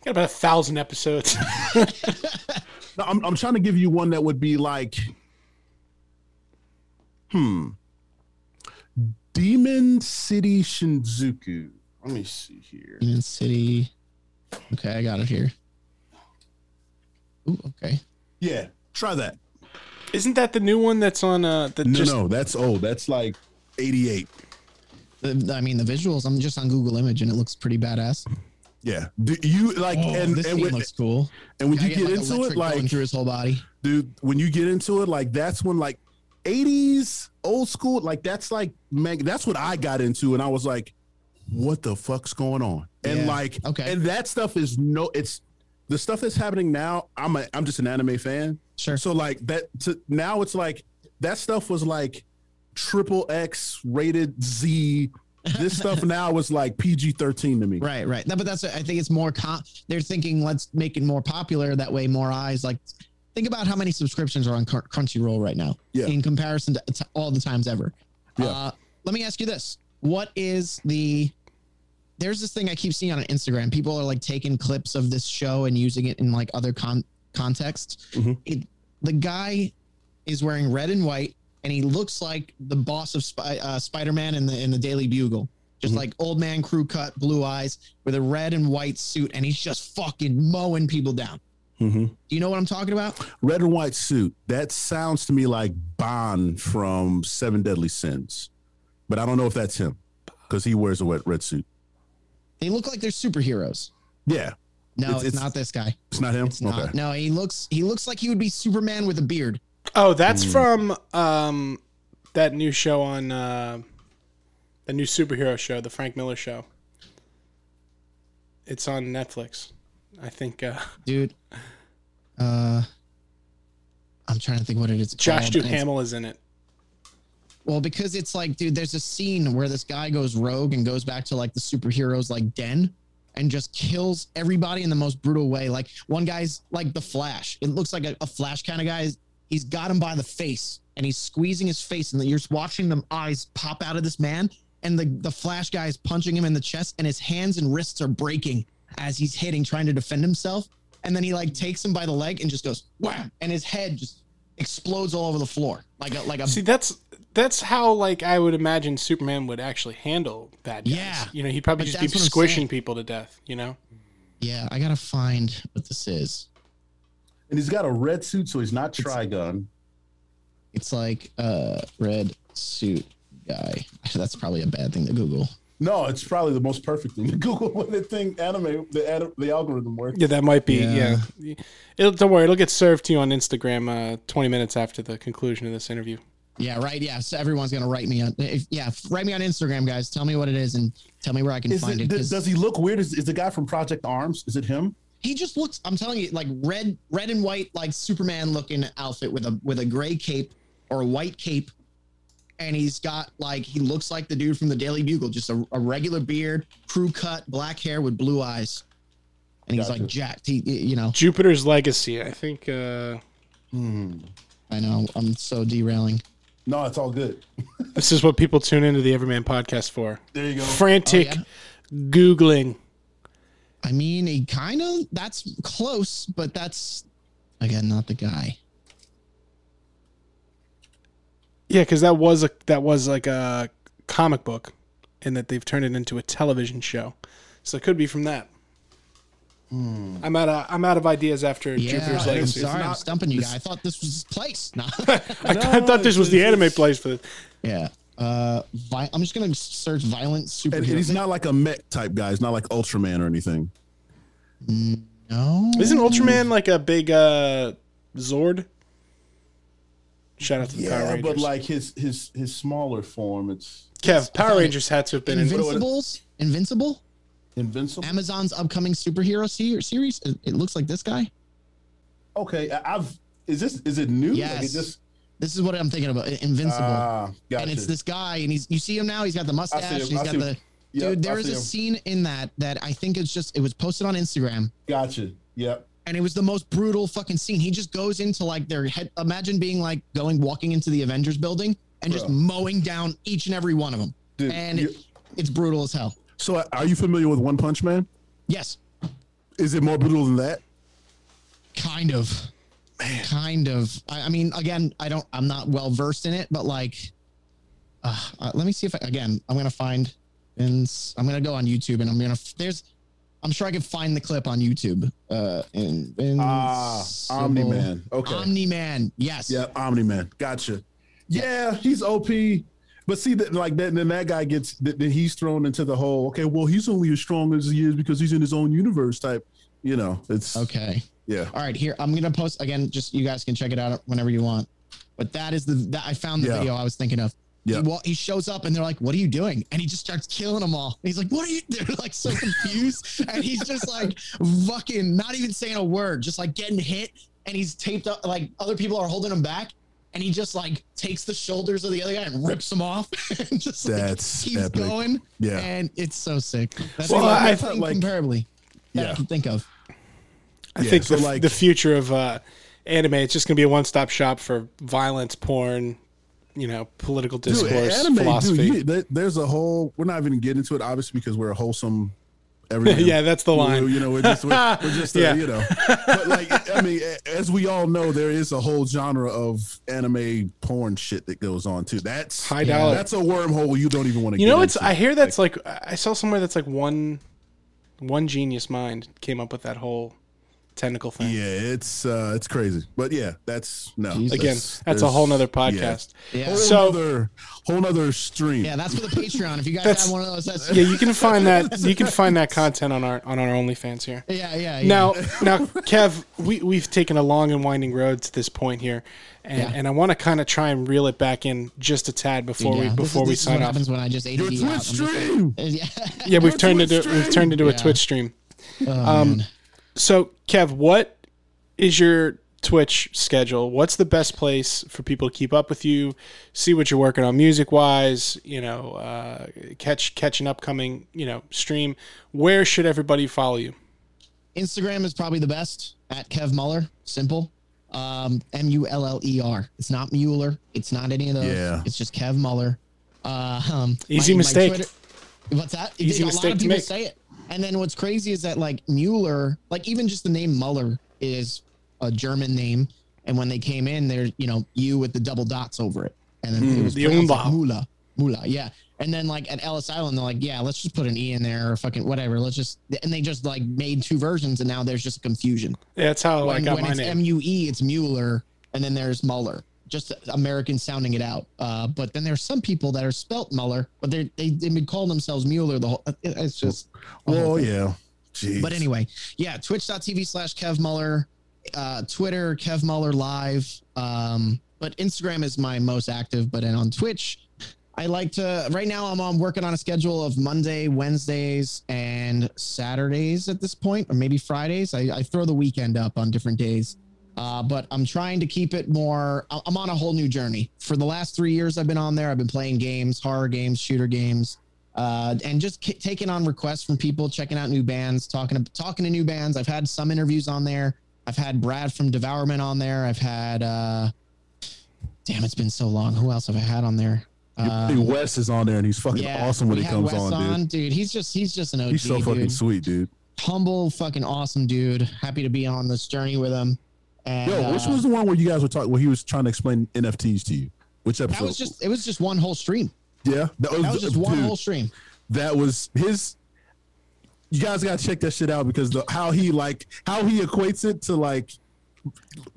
Got about a thousand episodes. no, I'm I'm trying to give you one that would be like, hmm, Demon City Shinjuku. Let me see here. Demon City. Okay, I got it here. Ooh, okay. Yeah, try that. Isn't that the new one that's on uh that No, just no, that's old. That's like 88. I mean, the visuals. I'm just on Google Image, and it looks pretty badass. Yeah. Do you like Oh, and this and when, looks cool. and when you getting, get like, into it, like through his whole body. dude, when you get into it, like that's when like 80s old school, like that's like man, that's what I got into, and I was like, what the fuck's going on? And Yeah. like, Okay. and that stuff is no, it's the stuff that's happening now. I'm a, I'm just an anime fan, Sure. so like that. To, now it's like that stuff was like triple X rated Z. This stuff now is like PG 13 to me. Right, right. No, but that's I think it's more. Con- they're thinking let's make it more popular. That way, more eyes. Like, think about how many subscriptions are on Cr- Crunchyroll right now. Yeah. In comparison to, to all the times ever. Yeah. Uh, let me ask you this: What is the? There's this thing I keep seeing on Instagram. People are like taking clips of this show and using it in like other con- contexts. Mhm. It, the guy is wearing red and white, and he looks like the boss of Spy- uh, Spider-Man in the in the Daily Bugle. Just Mhm. like old man crew cut, blue eyes, with a red and white suit, and he's just fucking mowing people down. Mhm. Do you know what I'm talking about? Red and white suit. That sounds to me like Ban from Seven Deadly Sins, but I don't know if that's him because he wears a wet red suit. They look like they're superheroes. Yeah, No, It's- it's, it's- not this guy. it's not him. It's not. Okay. No, he looks he looks like he would be Superman with a beard. Oh, that's Hmm. from um, that new show on uh, the new superhero show, the Frank Miller show. It's on Netflix. I think uh, Dude. Uh I'm trying to think what it is. Josh called, and it's- Duhamel is in it. Well, because it's like, dude, there's a scene where this guy goes rogue and goes back to like the superheroes like den and just kills everybody in the most brutal way. Like one guy's like the Flash. It looks like a, a Flash kind of guy. He's got him by the face and he's squeezing his face, and you're just watching the eyes pop out of this man. And the the Flash guy is punching him in the chest, and his hands and wrists are breaking as he's hitting, trying to defend himself. And then he like takes him by the leg and just goes wham, and his head just explodes all over the floor like a like a See, that's that's how like I would imagine Superman would actually handle bad guys. Yeah. you know, he'd probably But just be that's what I'm squishing people to death. You know, Yeah, I gotta find what this is. And he's got a red suit, so he's not Trigun. It's like uh red suit guy. That's probably a bad thing to Google. No, it's probably the most perfect thing to Google when the thing anime the ad- the algorithm works. yeah, that might be. Yeah. Yeah, It'll, don't worry, it'll get served to you on Instagram uh, twenty minutes after the conclusion of this interview. Yeah, right. Yeah, so everyone's gonna write me on. If, yeah, write me on Instagram, guys. Tell me what it is and tell me where I can Is find it, it. does he look weird? Is, is the guy from Project Arms? Is it him? He just looks. I'm telling you, like red, red and white, like Superman looking outfit with a with a gray cape or a white cape, and he's got like he looks like the dude from the Daily Bugle, just a, a regular beard, crew cut, black hair with blue eyes, and he's Gotcha. like jacked. He, you know, Jupiter's Legacy. I think. Uh, Hmm. I know I'm so derailing. No, it's all good. this is what people tune into the Everyman podcast for. There you go. Frantic Oh, googling. I mean, he kind of that's close, but that's again not the guy. Yeah, because that was a that was like a comic book, and that they've turned it into a television show. So it could be from that. Hmm. I'm out of I'm out of ideas after Yeah, Jupiter's I'm Legacy. sorry, I'm not- stumping you this- guy. I thought this was his place. No. I, I thought this was the anime place for this. yeah. Uh, vi- I'm just gonna search violent superhero. And, and he's not like a mech type guy. He's not like Ultraman or anything. no. Isn't Ultraman like a big uh, Zord? Shout out to the Power Yeah, Rangers. but like his his his smaller form, it's Kev, Power Rangers had to have been in. Invincibles? Invincible? invincible. Amazon's upcoming superhero se- series? It, it looks like this guy. Okay, I- I've is this is it new? Like Yes. it just This is what I'm thinking about. Invincible. ah, gotcha. and it's this guy, and he's you see him now. He's got the mustache. him, He's I got the. Yep, dude. There I is see a him. scene in that that I think it's just it was posted on Instagram, Gotcha. Yep. and it was the most brutal fucking scene. He just goes into like their head. Imagine being like going walking into the Avengers building and just mowing down each and every one of them, Dude, and it, it's brutal as hell. So, uh, are you familiar with One Punch Man? Yes, Is it more brutal than that? kind of. Kind of. I, I mean, again, I don't. I'm not well versed in it, but like, uh, uh, let me see if I, again I'm gonna find. Ins, I'm gonna go on YouTube and I'm gonna. There's. I'm sure I can find the clip on YouTube. Uh, in, Ah, Omni Man. Okay. Omni Man. Yes. Yeah, Omni Man. Gotcha. Yeah, he's OP. But see that like that, then that guy gets that then he's thrown into the whole. Okay, well he's only as strong as he is because he's in his own universe type. You know, it's Okay. Yeah. All right. Here, I'm gonna post again. Just you guys can check it out whenever you want. But that is the that I found the Yeah. video I was thinking of. Yeah. He, wa- he shows up and they're like, "What are you doing?" And he just starts killing them all. And he's like, "What are you?" They're like so confused, and he's just like fucking not even saying a word, just like getting hit. And he's taped up. Like other people are holding him back, and he just like takes the shoulders of the other guy and rips them off, and just like, That's keeps epic. going. Yeah. And it's so sick. That's Well, the only I thing thought, like- comparably that I Yeah. can think of. I Yeah, think so, the, like- the future of uh, anime, it's just going to be a one stop shop for violence, porn, you know, political Dude, discourse, anime, philosophy. dude, you, there's a whole. We're not even getting into it, obviously, because we're a wholesome. Everything. yeah, that's the line. You know, we're just, we're, we're just, uh, Yeah. you know, but like, I mean, as we all know, there is a whole genre of anime porn shit that goes on too. That's High dollar. That's a wormhole you don't even want to. You get know, it's into. I hear that's like I saw somewhere that's like one one genius mind came up with that whole technical thing. Yeah, it's uh it's crazy. But yeah, that's no. Jesus. Again, that's a whole nother podcast. Yeah. Whole So- nother whole nother stream. Yeah, that's for the Patreon. If you guys That's- have one of those, that's Yeah, you can find that. You can find that content on our on our OnlyFans here. yeah, yeah. yeah. Now, now, Kev, we we've taken a long and winding road to this point here, and, Yeah. and I want to kind of try and reel it back in just a tad before Yeah, we this before is, we this is sign off. happens when I just ate Your Twitch out. I'm just- stream. Yeah. Yeah, we've Your turned Twitch into we've stream. turned into a Twitch stream. Oh, Um, man. So, Kev, what is your Twitch schedule? What's the best place for people to keep up with you, see what you're working on music wise? You know, uh, catch catch an upcoming you know stream. Where should everybody follow you? Instagram is probably the best at Kev Muller. Simple. Um, M U L L E R. It's not Mueller. It's not any of those. Yeah. It's just Kev Muller. Uh, um, Easy mistake. what's that? Easy a mistake lot of to make. say it. And then what's crazy is that like Mueller, like even just the name Muller is a German name. And when they came in, there's you know you with the double dots over it, and then it hmm, was the like. Mula. Mula, yeah. And then like at Ellis Island, they're like, yeah, let's just put an e in there or fucking whatever. Let's just and they just like made two versions, and now there's just confusion. Yeah, that's how I When, got when my it's name. M U E, it's Mueller, and then there's Muller. Just Americans sounding it out. Uh, but then there's some people that are spelt Muller, but they they they've been calling themselves Mueller the whole. It's just. a whole Well, thing. yeah. Jeez. But anyway, yeah, twitch.tv slash Kev Muller, uh, Twitter, Kev Muller Live. Um, but Instagram is my most active. But then on Twitch, I like to, right now, I'm on working on a schedule of Monday, Wednesdays, and Saturdays at this point, or maybe Fridays. I, I throw the weekend up on different days. Uh, but I'm trying to keep it more. I'm on a whole new journey. For the last three years, I've been on there. I've been playing games, horror games, shooter games, uh, and just k- taking on requests from people, checking out new bands, talking to, talking to new bands. I've had some interviews on there. I've had Brad from Devourment on there. I've had, uh, damn, it's been so long. Who else have I had on there? Uh, Wes is on there and he's fucking awesome when he comes Wes on, dude. He's just he's just an OG, He's so fucking dude. sweet, dude. Humble, fucking awesome dude. Happy to be on this journey with him. And Yo, which uh, was the one where you guys were talking where he was trying to explain NFTs to you? Which episode? that was just it was just one whole stream. yeah. That was, That was just one dude, whole stream. That was his. You guys gotta check that shit out because the how he like how he equates it to like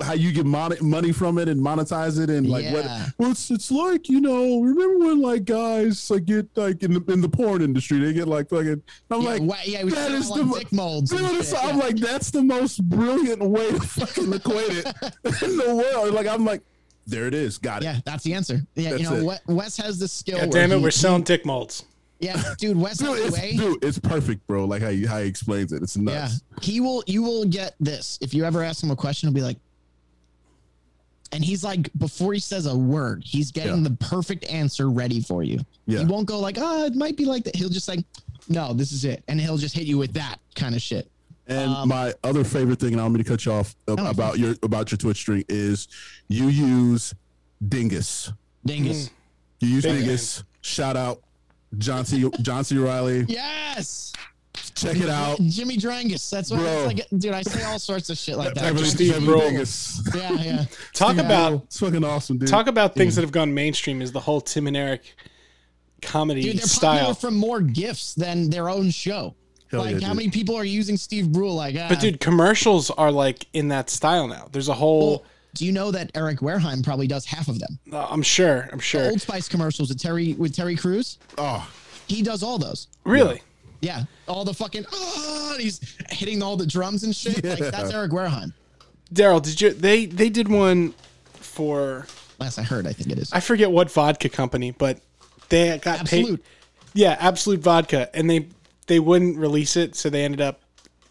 how you get mon- money from it and monetize it and like Yeah. what well it's it's like you know remember when like guys like get like in the in the porn industry they get like fucking I'm Yeah, like wa- yeah, we that said is the like dick molds. and Dude, shit, so I'm like, that's the most brilliant way to fucking equate it in the world. Like, I'm like, there it is. Got it. yeah, that's the answer. Yeah, That's you know, it. what Wes has this skill. God damn it, he- we're he- selling dick molds. Yeah, dude, Wes Dude, has it's, way. dude, it's perfect, bro. Like how he, how he explains it. It's nuts. Yeah, he will. You will get this if you ever ask him a question. He'll be like, and he's like, before he says a word, he's getting Yeah. the perfect answer ready for you. Yeah. He won't go like, oh, it might be like that. He'll just like, no, this is it, and he'll just hit you with that kind of shit. And Um, my other favorite thing, and I don't mean to cut you off uh, about your about your Twitch stream is you use Dingus. Dingus. You use Big Dingus. Shout out John C. John C. Reilly. Yes. Check it out. Jimmy Drangus. That's what Bro. it's like. Dude, I say all sorts of shit like that. Beverly, Steve Beverly Brule. Dingus. Yeah, yeah. Talk Steve about It's fucking awesome, dude. talk about things that have gone mainstream is the whole Tim and Eric comedy Dude, they're style. from more gifts than their own show. Hell like, yeah, how dude. many people are using Steve Brule? Like, ah, But dude, commercials are like in that style now. There's a whole. well, do you know that Eric Wareheim probably does half of them? uh, I'm sure. I'm sure. Old Spice commercials with Terry with Terry Crews. Oh, He does all those. Really? Yeah, all the fucking oh, he's hitting all the drums and shit. Like Yeah. that's Eric Wareheim. Daryl, did you? They they did one for Last I heard, I think it is. I forget what vodka company, but they got Absolut. paid. Yeah, Absolut Vodka, and they they wouldn't release it, so they ended up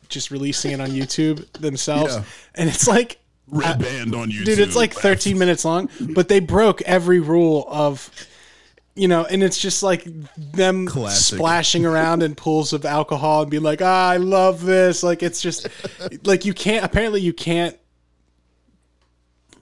just releasing it on YouTube themselves. Yeah. And it's like, red band on YouTube. dude, it's like 13 minutes long, but they broke every rule of. You know, and it's just like them Classic. splashing around in pools of alcohol and being like, ah, I love this. Like, it's just like you can't, apparently, you can't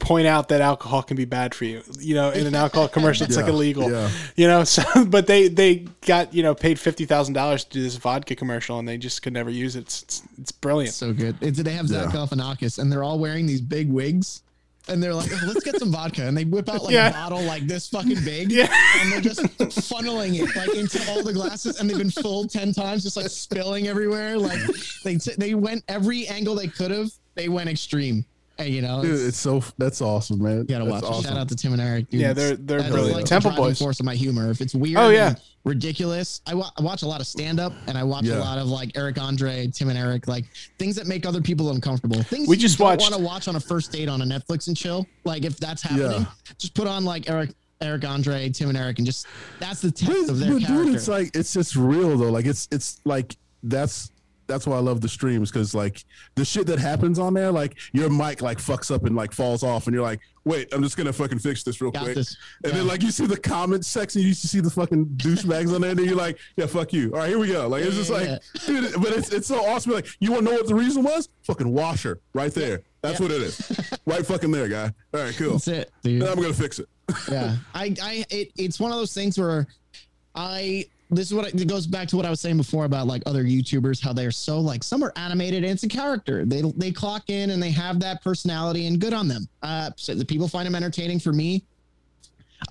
point out that alcohol can be bad for you. You know, in an alcohol commercial, it's like illegal. yeah. You know, so but they they got you know paid fifty thousand dollars to do this vodka commercial, and they just could never use it. It's it's, it's brilliant. so good. It's, they have Zach Yeah. Galifianakis, and they're all wearing these big wigs. And they're like, oh, let's get some vodka. And they whip out like Yeah. a bottle like this fucking big. Yeah. And they're just funneling it like into all the glasses. And they've been filled 10 times, just like spilling everywhere. Like they, t- they went every angle they could have they went extreme. And you know, Dude, it's, it's so that's awesome, man. you gotta That's watch. awesome. Shout out to Tim and Eric. Dude. Yeah, they're they're That's brilliant. like the Temple driving Boys. force of my humor. If it's weird, Oh, yeah. and ridiculous. I, wa- I watch a lot of stand up, and I watch Yeah. a lot of like Eric Andre, Tim and Eric, like things that make other people uncomfortable. Things We you just don't watched- want to watch on a first date on a Netflix and chill. Like if that's happening, Yeah. just put on like Eric, Eric Andre, Tim and Eric, and just that's the But, test of their but character. dude, it's like it's just real though. Like it's it's like that's that's why I love the streams because like the shit that happens on there, like your mic like fucks up and like falls off, and you're like, wait, I'm just gonna fucking fix this real Got quick. this. And Yeah. then like you see the comment section, you see the fucking douchebags on there, and then you're like, yeah, fuck you. All right, here we go. Like it's just like, dude, but it's it's so awesome. Like you want to know what the reason was? Fucking washer right there. That's Yeah. what it is. right fucking there, guy. All right, cool. That's it, dude. Then I'm gonna fix it. yeah i i it, it's one of those things where i this is what I- it goes back to what i was saying before about like other youtubers how they're so like some are animated and it's a character. They they clock in and they have that personality and good on them. Uh so the people find them entertaining. For me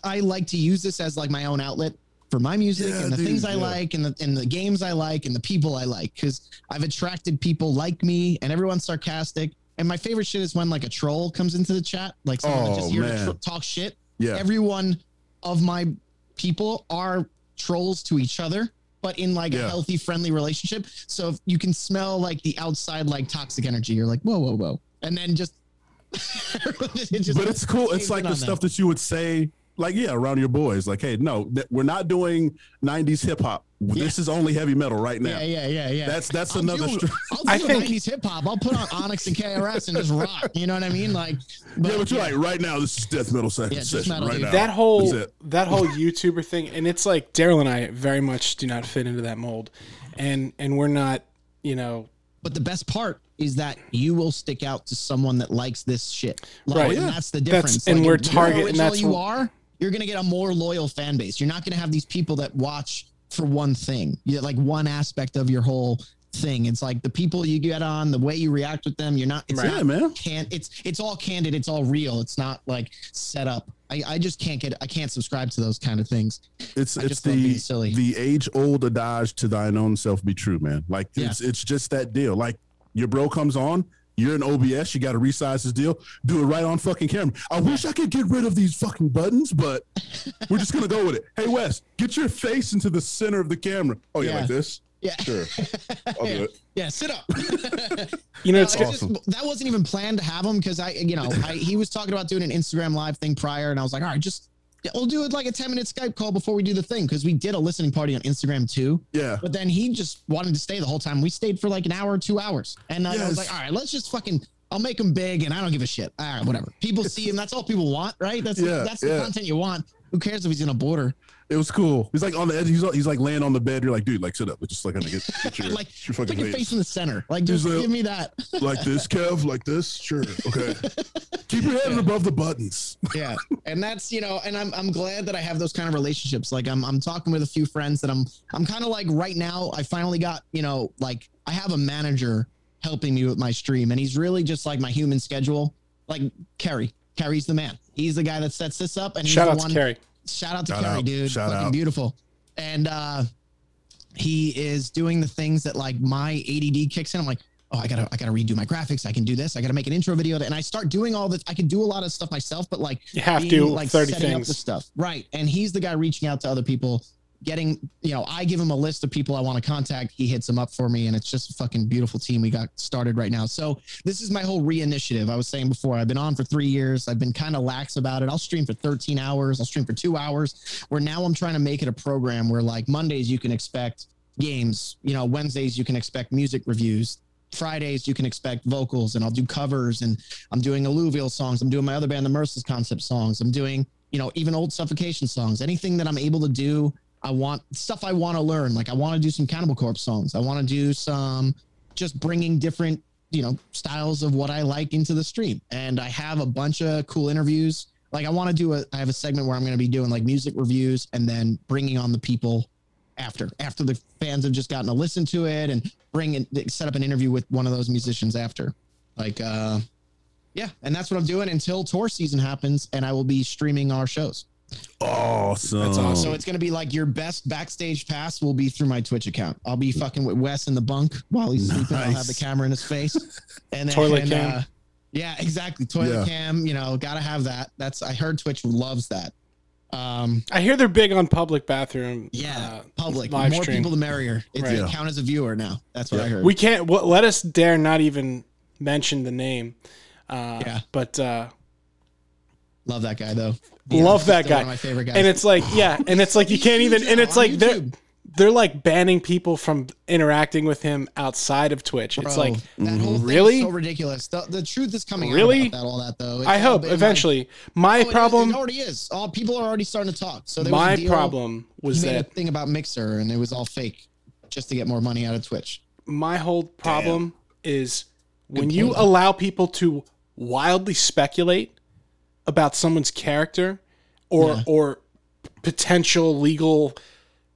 i like to use this as like my own outlet for my music Yeah, and the dude, things i yeah. like and the, and the games i like and the people i like because i've attracted people like me and everyone's sarcastic. And my favorite shit is when like a troll comes into the chat like someone Oh, just here to tr- talk shit. Yeah. everyone of my people are trolls to each other but in like a healthy friendly relationship. So if you can smell like the outside like toxic energy you're like whoa whoa whoa. And then just, just but it's cool. It's like the stuff that you would say, like, yeah, around your boys. Like, hey, no, th- we're not doing '90s hip hop. This is only heavy metal right now. yeah yeah yeah yeah That's that's I'll another. do, str- I'll I do think- 90s hip hop. I'll put on Onyx and KRS and just rock. You know what I mean? Like, yeah, but you're like right now. This is death metal second Yeah, session metal, right dude. now. that whole that whole YouTuber thing, and it's like Daryl and I very much do not fit into that mold, and and we're not, you know, But the best part is that you will stick out to someone that likes this shit. Like, Right. And Yeah. that's the That's- difference. and we're if you're target- and that's you are, you're gonna get a more loyal fan base. You're not gonna have these people that watch for one thing. You like one aspect of your whole thing. It's like the people you get on, the way you react with them. You're not. It's Right. not Yeah, man. can it's it's all candid it's all real it's not like set up i i just can't get i can't subscribe to those kind of things It's I it's just love being the silly. the age old adage to thine own self be true, man. Like Yeah. it's it's just that deal. Like your bro comes on. You're in OBS. You got to resize his deal. Do it right on fucking camera. I wish I could get rid of these fucking buttons, but we're just gonna go with it. Hey Wes, get your face into the center of the camera. Oh yeah, Yeah. like this. yeah Sure, I'll do it. yeah sit up you know, No, it's I just- that wasn't even planned to have him because I, you know, I, he was talking about doing an Instagram live thing prior, and I was like, all right, just yeah, we'll do it like a ten minute Skype call before we do the thing because we did a listening party on Instagram too. Yeah. But then he just wanted to stay the whole time. We stayed for like an hour, or two hours, and I, I was like, all right, let's just fucking. I'll make him big, and I don't give a shit. All right, whatever. People see him. That's all people want, right? That's Yeah, that's the yeah. content you want. Who cares if he's in a border? It was cool. He's like on the edge. He's, he's like laying on the bed. You're like, dude, like sit up. It's just like, get, get your, like, get your put fucking your face. face in the center. Like, just like- give me that. like this, Kev, like this. Sure, okay. Keep your head above the buttons. yeah and that's you know and i'm i'm glad that i have those kind of relationships like i'm i'm talking with a few friends that i'm i'm kind of like right now i finally got you know like i have a manager helping me with my stream and he's really just like my human schedule like kerry kerry's the man he's the guy that sets this up and he's shout the out one to Carrie. Shout out to Shout Kerry, out. dude. Shout Fucking out. beautiful. And uh he is doing the things that like my ADD kicks in. I'm like, oh, I gotta, I gotta redo my graphics. I can do this. I gotta make an intro video, and I start doing all this. I can do a lot of stuff myself, but like You have being, to like 30 setting up the stuff, right? And he's the guy reaching out to other people, getting, you know, I give him a list of people I want to contact. He hits them up for me, and it's just a fucking beautiful team we got started right now. So this is my whole re-initiative. I was saying before, I've been on for three years. I've been kind of lax about it. I'll stream for 13 hours. I'll stream for two hours. Where now I'm trying to make it a program where like Mondays you can expect games. You know, Wednesdays you can expect music reviews. Fridays you can expect vocals, and I'll do covers. And I'm doing alluvial songs. I'm doing my other band, the Merciless Concept songs. I'm doing you know even old suffocation songs. Anything that I'm able to do. I want stuff I want to learn. Like I want to do some Cannibal Corpse songs. I want to do some just bringing different you know styles of what I like into the stream. And I have a bunch of cool interviews. Like I want to do a I have a segment where I'm going to be doing like music reviews and then bringing on the people after after the fans have just gotten to listen to it and bring it set up an interview with one of those musicians after. Like uh yeah, and that's what I'm doing until tour season happens and I will be streaming our shows. Awesome. That's awesome. So it's gonna be like your best backstage pass will be through my Twitch account. I'll be fucking with Wes in the bunk while he's sleeping. I'll have the camera in his face. And then Toilet cam. uh, yeah, exactly. Toilet Yeah. cam, you know, gotta have that. That's I heard Twitch loves that. Um I hear they're big on public bathroom. yeah, uh, public. The live more stream. people the merrier. It's Right. count as a viewer now. That's what Yeah. I heard. We can't. Well, let us dare not even mention the name. Uh, Yeah. But uh, love that guy though. Love that guy. One of my favorite guys. and it's like, yeah, and it's like you can't even. And it's like they're they're like banning people from interacting with him outside of Twitch. It's like that whole really? so ridiculous. The, the truth is coming Really? out about that, all that though. It's I all hope like- eventually. My Oh, problem. it already is. All people are already starting to talk. So there was my a problem was that thing about Mixer, and it was all fake, just to get more money out of Twitch. my whole problem is when you allow people to wildly speculate about someone's character or Yeah. or potential legal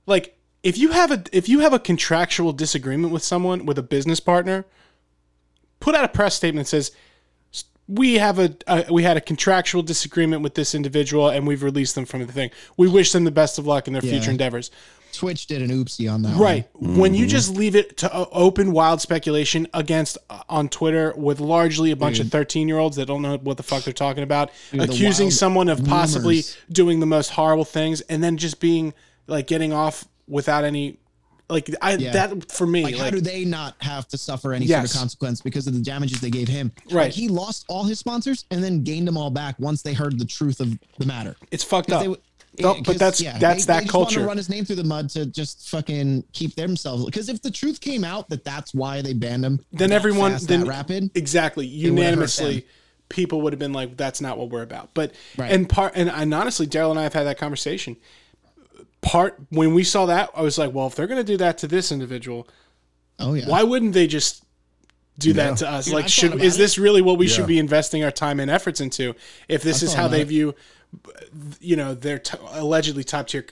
like if you have a if you have a contractual disagreement with someone with a business partner put out a press statement that says we have a, a we had a contractual disagreement with this individual and we've released them from the thing we wish them the best of luck in their Yeah. future endeavors Twitch did an oopsie on that. Right. one. When you mm-hmm. just leave it to uh, open wild speculation against uh, on Twitter with largely a bunch of mm. 13 year olds that don't know what the fuck they're talking about, Dude, accusing someone of possibly rumors. doing the most horrible things and then just being like getting off without any like I Yeah. that for me Like, like, how do they not have to suffer any Yes. sort of consequence because of the damages they gave him? Right. Like, he lost all his sponsors and then gained them all back once they heard the truth of the matter. it's fucked up. they w- No, yeah, but 'cause, that's- yeah, that's they, that they just wanna culture. run his name through the mud to just fucking keep themselves. Because if the truth came out that that's why they banned him, Then that everyone- fast, then- that rapid, exactly unanimously them. people would have been like that's not what we're about but Right. and part and, and honestly daryl and i have had that conversation part when we saw that i was like well if they're going to do that to this individual oh yeah, why wouldn't they just do Yeah. that to us Dude, like should is about this really what we Yeah. should be investing our time and efforts into if this I is how they it. view you know their t- allegedly top tier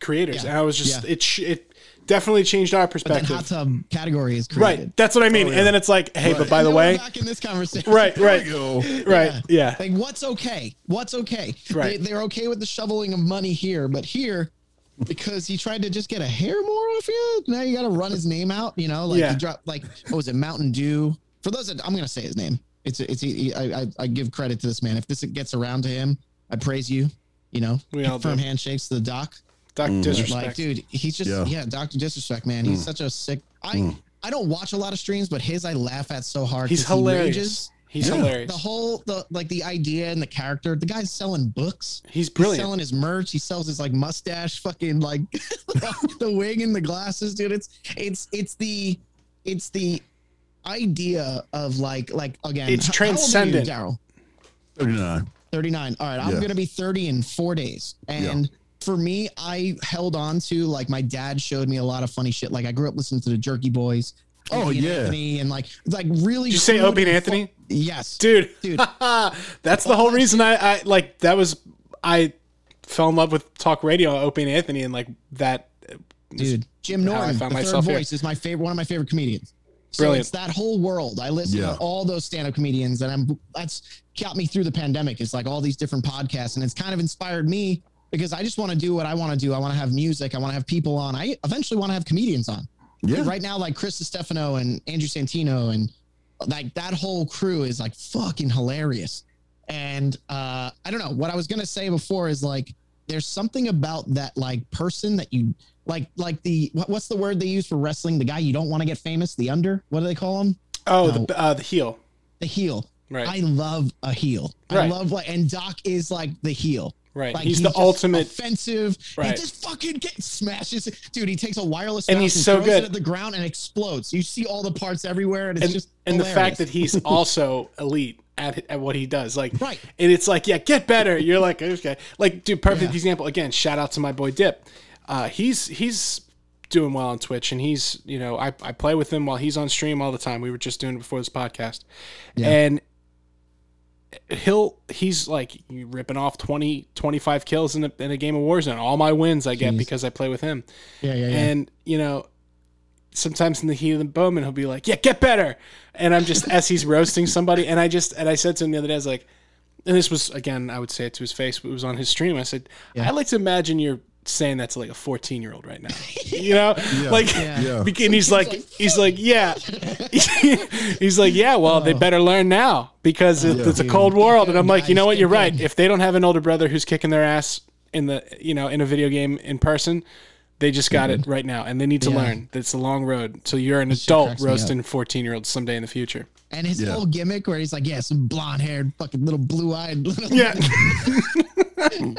creators Yeah. and i was just Yeah. it sh- it definitely changed our But that perspective hot tub category is created. right that's what i mean Oh, yeah. and then it's like hey but Right. by the way back in this conversation, right right right yeah Like, what's okay? What's okay? Right. They, they're okay with the shoveling of money here, but here, because he tried to just get a hair more off you, now you got to run his name out. You know, like Yeah. he dropped, like, what was it, Mountain Dew? For those that I'm gonna say his name. It's it's he, I, I I give credit to this man. If this gets around to him, I praise you. You know, We all firm do. handshakes to the doc. Doc Mm. disrespect Like, dude, he's just Yeah. yeah, Doctor Disrespect, man. He's such a sick. I I don't watch a lot of streams, but his I laugh at so hard. he's 'cause he hilarious rages. he's Yeah. hilarious The whole the like the idea and the character. The guy's selling books. he's He's brilliant selling his merch. He sells his like mustache, fucking like the wig and the glasses, dude. It's it's it's the it's the idea of like like again. It's how old are you, transcendent. Daryl. 39. 39. All right, I'm Yeah. going to be 30 in 4 days. And for me, I held on to like my dad showed me a lot of funny shit. Like I grew up listening to the Jerky Boys. Oh, Opie and yeah. Anthony, and like like really Did you say crude Opie and fu- Anthony? yes. dude Dude. that's the whole reason I, I like that was i fell in love with talk radio opie and anthony and like that Dude, Jim how I Norton, found the third myself here. voice, is my favorite. One of my favorite comedians. So it's that whole world. I listen Yeah. to all those stand-up comedians, and I'm that's got me through the pandemic. It's like all these different podcasts, and it's kind of inspired me because I just want to do what I want to do. I want to have music. I want to have people on. I eventually want to have comedians on. Yeah. Right now, like Chris Stefano and Andrew Santino and like that whole crew is like fucking hilarious. And uh, I don't know what I was gonna say before is like there's something about that like person that you like like the what's the word they use for wrestling? The guy you don't want to get famous, the under. What do they call him? oh No. the uh the heel The heel. right I love a heel. Right. I love like and Doc is like the heel. right Like he's the ultimate offensive. Right. He just fucking get, smashes. Dude, he takes a wireless And he's so throws good. it at the ground and explodes. You see all the parts everywhere, and it's and, just and the fact that he's also elite at, at what he does like Right. and it's like yeah get better you're like okay like dude perfect Yeah. example again shout out to my boy dip uh he's he's doing well on twitch and he's you know i, I play with him while he's on stream all the time we were just doing it before this podcast Yeah. and he'll he's like ripping off 20 25 kills in a, in a game of warzone all my wins i get Jeez. because i play with him yeah, yeah, yeah. and you know sometimes in the heat of the moment he'll be like yeah get better and i'm just as he's roasting somebody and i just and i said to him the other day i was like and this was again, I would say it to his face, but it was on his stream. I said, I like to imagine you're saying that to like a 14 year old right now, you know, like, Yeah. bec- and he's like, he's like, yeah, he's like, yeah, well, they better learn now because it, it's a cold world. And I'm like, you know what, you're right. If they don't have an older brother who's kicking their ass in the, you know, in a video game in person. They just got it mm-hmm. right now, and they need to Yeah. learn that it's a long road. So you're an adult cracks me up. roasting 14 year olds someday in the future. And his Yeah. whole gimmick where he's like, yeah, some blonde haired, fucking little blue eyed. Yeah. and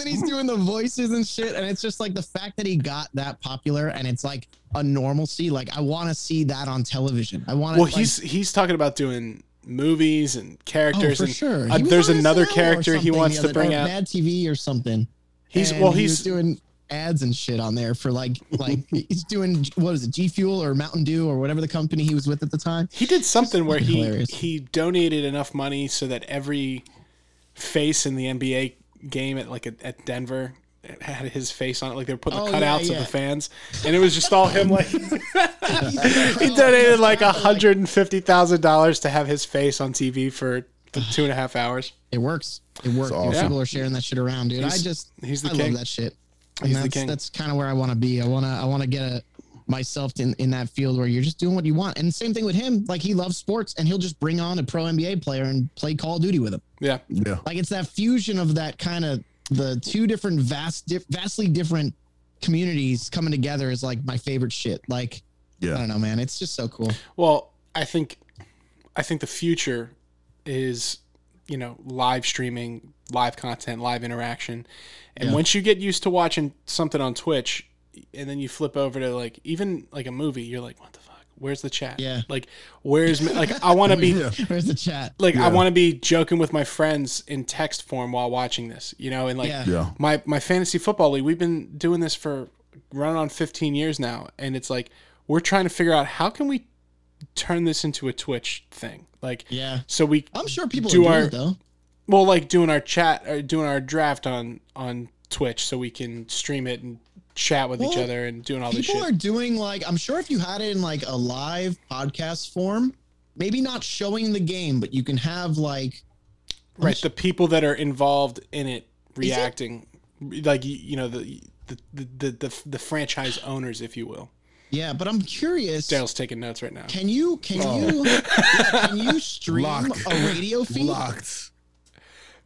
then he's doing the voices and shit. And it's just like the fact that he got that popular and it's like a normalcy. Like, I want to see that on television. I want to. Well, he's he's talking about doing movies and characters, oh, for and sure. uh, there's another character he wants to bring out. Mad TV or something. He's And well, he's was doing ads and shit on there for like like he's doing what is it G Fuel or Mountain Dew or whatever the company he was with at the time. he did something where he hilarious. he donated enough money so that every face in the NBA game at like at, at Denver had his face on it, like they were putting the Oh, yeah, cutouts of the fans, and it was just all him. Like he donated like a hundred and fifty thousand dollars to have his face on TV for, for two and a half hours. It works. It works. awesome. Dude. People are sharing that shit around, dude. I just he's the I king. love that shit. And He's the that's king. that's kind of where I want to be. I want to I want to get a myself in in that field where you're just doing what you want. And same thing with him. Like he loves sports and he'll just bring on a pro NBA player and play Call of Duty with him. Yeah, Yeah. Like it's that fusion of that kind of the two different vast dif- vastly different communities coming together is like my favorite shit. Like I don't know, man. It's just so cool. Well, I think I think the future is you know live streaming, live content, live interaction. And Yeah. once you get used to watching something on Twitch and then you flip over to like even like a movie, you're like, what the fuck? Where's the chat? Yeah. Like where's my, like I want to be Yeah. Where's the chat? like I want to be joking with my friends in text form while watching this, you know, and like Yeah. Yeah. my my fantasy football league, we've been doing this for running on 15 years now, and it's like we're trying to figure out how can we turn this into a Twitch thing, like Yeah. so we I'm sure people Do our- it though. well like doing our chat or doing our draft on on Twitch so we can stream it and chat with each other and doing all this People shit. are doing like I'm sure if you had it in like a live podcast form, maybe not showing the game, but you can have like right, the people that are involved in it reacting, like you, you know the the, the the the the franchise owners, if you will. yeah. But I'm curious. Dale's taking notes right now. Can you can Oh. you yeah, can you stream Locked. a radio feed? Locked.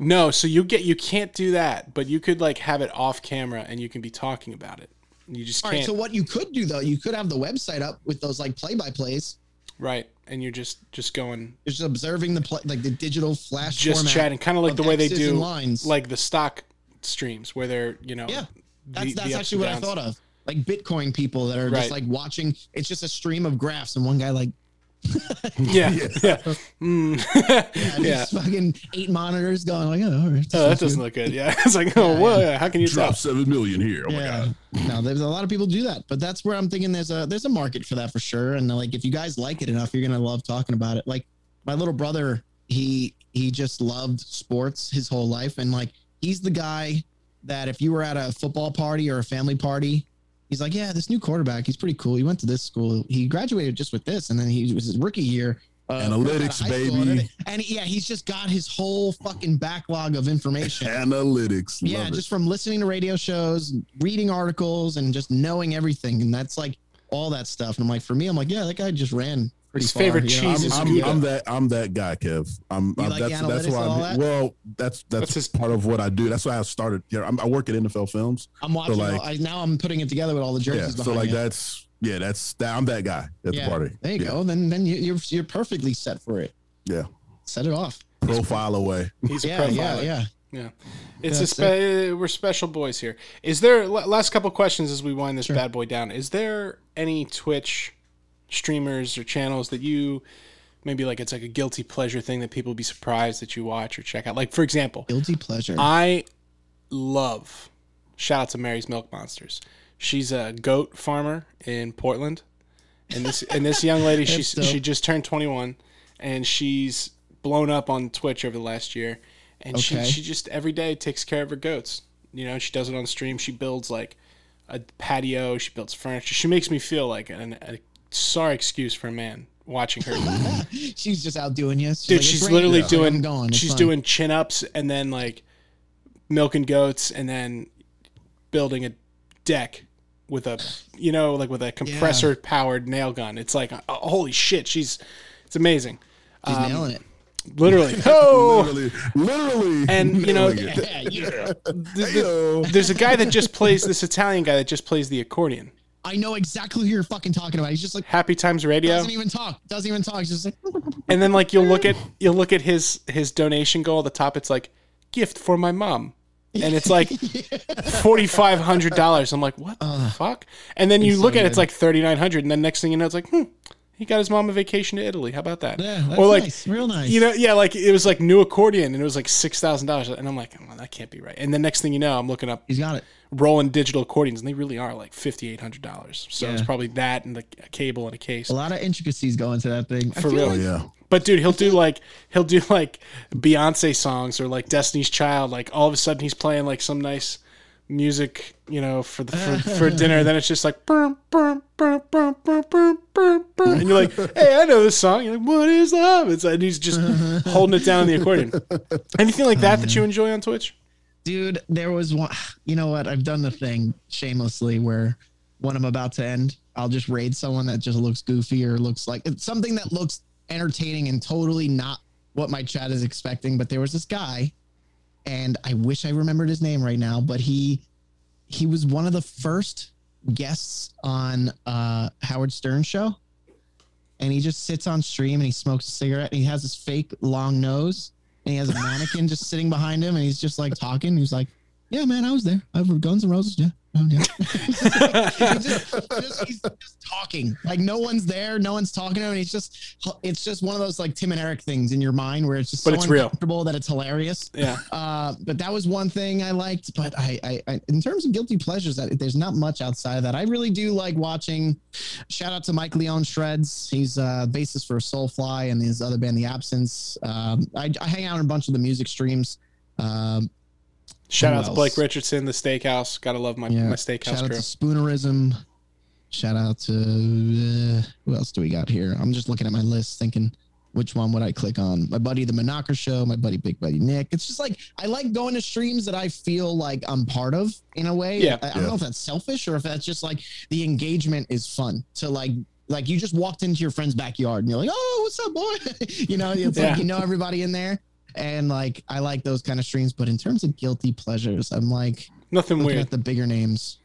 No, so you get you can't do that, but you could like have it off camera and you can be talking about it. You just All can't right. So what you could do though, you could have the website up with those like play by plays, right, and you're just just going just observing the play, like the digital flash just format chatting, kind of like the way they X's do lines. like the stock streams where they're you know Yeah, that's that's ups actually and what I downs. thought of. Like Bitcoin people that are Right. just like watching. It's just a stream of graphs, and one guy like Yeah, yeah, Mm. yeah, yeah. fucking eight monitors going like, oh, all right, Oh, that is doesn't good. look good. Yeah, it's like, oh, Yeah, what? How can you tell? Seven million here. Oh my yeah. god. No, there's a lot of people do that, but that's where I'm thinking there's a there's a market for that for sure. And like if you guys like it enough, you're gonna love talking about it. Like my little brother, he he just loved sports his whole life, and like he's the guy that if you were at a football party or a family party, he's like, yeah, this new quarterback, he's pretty cool. He went to this school. He graduated just with this, and then he was his rookie year. uh, Analytics, out of high school, baby. And, yeah, he's just got his whole fucking backlog of information. Analytics. Yeah, Love it. just from listening to radio shows, reading articles, and just knowing everything. And that's like all that stuff. And I'm like, for me, I'm like, yeah, that guy just ran pretty His far. favorite you know? cheese I'm, is I'm, Gouda. I'm that I'm that guy, Kev. I'm, You I'm like that's the that's why I'm, that? well, that's that's, That's his- part of what I do. That's why I started. Yeah, I'm, I work at NFL Films. I'm watching. So like- all, I, now I'm putting it together with all the jerseys. Yeah, jerseys so like you. that's yeah, that's that, I'm that guy at yeah, the party. there you yeah. go. Then then you, you're you're perfectly set for it. Yeah, Set it off. profile away. He's a Yeah, yeah, yeah. Yeah, it's a That's spe- we're special boys here. Is there last couple questions as we wind this bad boy down? Is there any Twitch streamers or channels that you maybe like it's like a guilty pleasure thing that people be surprised that you watch or check out? Like for example, Guilty pleasure. I love shout out to Mary's Milk Monsters. She's a goat farmer in Portland, and this and this young lady she she just turned 21, and she's blown up on Twitch over the last year, and Okay. she she just every day takes care of her goats. You know, she does it on stream. She builds like a patio. She builds furniture. She makes me feel like an, a sorry excuse for a man watching her. she's just out doing you. She's Dude, like, she's raining." literally It's like, doing going. She's fine. doing chin ups and then like milking goats and then building a deck with a you know like with a compressor powered nail gun. It's like uh, holy shit, she's it's amazing. She's um, nailing it. Literally. Oh. Literally, literally. And you know. Yeah, yeah. th- th- Heyo. there's a guy that just plays this Italian guy that just plays the accordion. I know exactly who you're fucking talking about. He's just like Happy Times Radio. doesn't even talk. Doesn't even talk. He's just like And then like you'll look at you'll look at his his donation goal at the top. It's like gift for my mom, and it's like forty five hundred dollars. I'm like, what the fuck? And then you look at it, it's like thirty nine hundred, and then next thing you know, it's like, hmm, he got his mom a vacation to Italy. How about that? Yeah, that's or like nice. Real nice. you know, yeah, like it was like new accordion, and it was like six thousand dollars, and I'm like, well, that can't be right. And the next thing you know, I'm looking up he's got it. Roland digital accordions, and they really are like fifty eight hundred dollars. So it's probably that and the a cable and a case. A lot of intricacies go into that thing. For real. Oh like- yeah. But dude, he'll do like he'll do like Beyonce songs or like Destiny's Child. Like all of a sudden he's playing like some nice music, you know, for the for, for dinner. Then it's just like burm, burm, burm, burm, burm, burm, burm, burm. and you're like, hey, I know this song. You're like, what is love? It's and he's just holding it down on the accordion. Anything like that that you mm-hmm. enjoy on Twitch? dude there was one you know what i've done the thing shamelessly where when i'm about to end i'll just raid someone that just looks goofy or looks like it's something that looks entertaining and totally not what my chat is expecting but there was this guy and i wish i remembered his name right now but he he was one of the first guests on uh howard stern show and he just sits on stream and he smokes a cigarette and he has this fake long nose and he has a mannequin just sitting behind him and he's just like talking. He's like, Yeah, man, I was there. I for Guns N' Roses. Yeah. Oh, yeah. He's just, just- he's just talking. Like no one's there, no one's talking to him. And he's just it's just one of those like Tim and Eric things in your mind where it's just But so it's real. uncomfortable that it's hilarious. Yeah. Uh, but that was one thing I liked. But I, I, I in terms of guilty pleasures, that there's not much outside of that. I really do like watching. Shout out to Mike Leon Shreds. He's uh, bassist for Soulfly and his other band, The Absence. Um, I, I hang out in a bunch of the music streams. Um, Shout out to? Blake Richardson, the steakhouse. Gotta love my, yeah. my Shout steakhouse out to Spoonerism. Shout out to uh, who else do we got here? I'm just looking at my list, thinking which one would I click on? My buddy, the Monaco Show. My buddy, Big Buddy Nick. It's just like I like going to streams that I feel like I'm part of in a way. Yeah. I, I don't Yeah. know if that's selfish or if that's just like the engagement is fun to like. Like you just walked into your friend's backyard and you're like, "Oh, what's up, boy?" you know, it's Yeah. like you know everybody in there, and like I like those kind of streams. But in terms of guilty pleasures, I'm like Nothing weird. at the bigger names.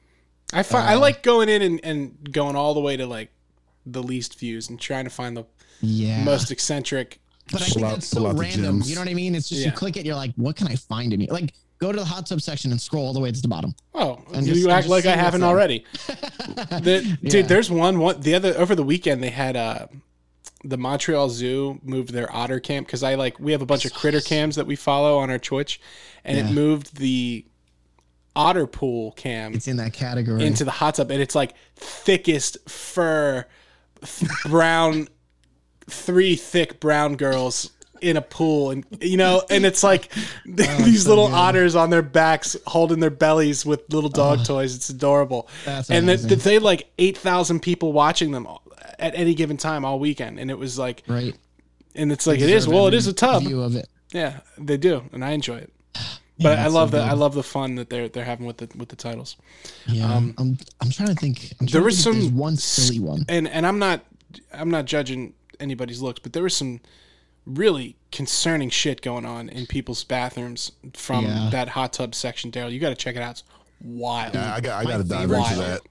I find I Uh, like going in and, and going all the way to like the least views and trying to find the Yeah. most eccentric. but I think out- that's so random. You know what I mean? It's just Yeah. you click it, you're like, what can I find in here? Like go to the hot tub section and scroll all the way to the bottom. Oh, And you just- and act just like I haven't already. The, Yeah. Dude, there's one one the other over the weekend they had uh the Montreal Zoo moved their otter camp because I like we have a bunch of critter cams that we follow on our Twitch, and it moved the otter pool cam It's in that category. into the hot tub, and it's like thickest fur, th- brown, three thick brown girls in a pool, and you know, and it's like oh, these so little good. otters on their backs holding their bellies with little dog toys. It's adorable, and they like eight thousand people watching them at any given time all weekend, and it was like, right. and it's like it is. Well, it is a tub. View of it. Yeah, they do, and I enjoy it. Yeah, But I love so the I love the fun that they're they're having with the with the titles. Yeah. um, I'm I'm trying to think. I'm there to was think some one silly one. and and I'm not I'm not judging anybody's looks, but there was some really concerning shit going on in people's bathrooms from Yeah. that hot tub section. Daryl, you got to check it out. It's wild. Yeah, I got I got to dive into that.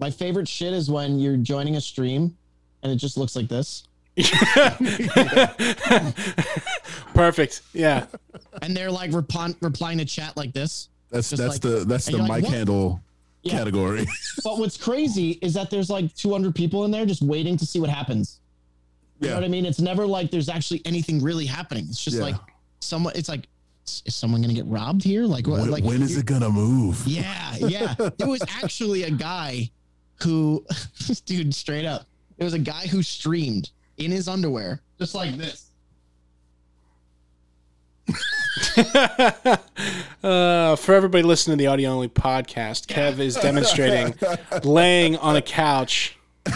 My favorite shit is when you're joining a stream and it just looks like this. Perfect. Yeah. And they're like reply, replying to chat like this. That's that's like- the that's the you're like, mic handle Yeah. category. But what's crazy is that there's like 200 people in there just waiting to see what happens. You know Yeah. what I mean? It's never like there's actually anything really happening. It's just Yeah. like someone. It's like, is someone gonna get robbed here? Like, what? When, like when is it gonna move? Yeah, yeah. There was actually a guy who, dude, straight up, there was a guy who streamed in his underwear, just like this. uh, for everybody listening to the audio only podcast, Kev is demonstrating laying on a couch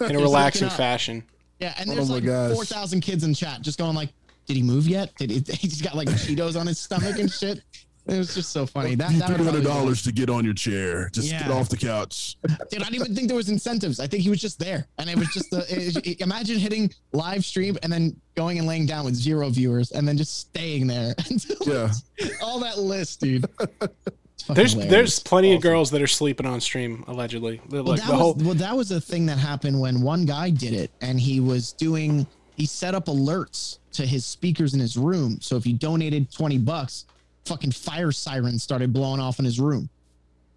in a relaxing fashion. Yeah, and Oh there's my like gosh. four thousand kids in chat just going like, "Did he move yet? Did he? He's got like Cheetos on his stomach and shit." It was just so funny. That, that would Three probably hundred be- dollars to get on your chair. Just Yeah. get off the couch. Dude, I didn't even think there was incentives. I think he was just there, and it was just the. it- it- imagine hitting live stream and then going and laying down with zero viewers, and then just staying there until Yeah. all that list, dude. There's hilarious. there's plenty of girls that are sleeping on stream allegedly. Well, Like that the was whole well, that was a thing that happened when one guy did it, and he was doing. He set up alerts to his speakers in his room, so if you donated twenty bucks, fucking fire sirens started blowing off in his room.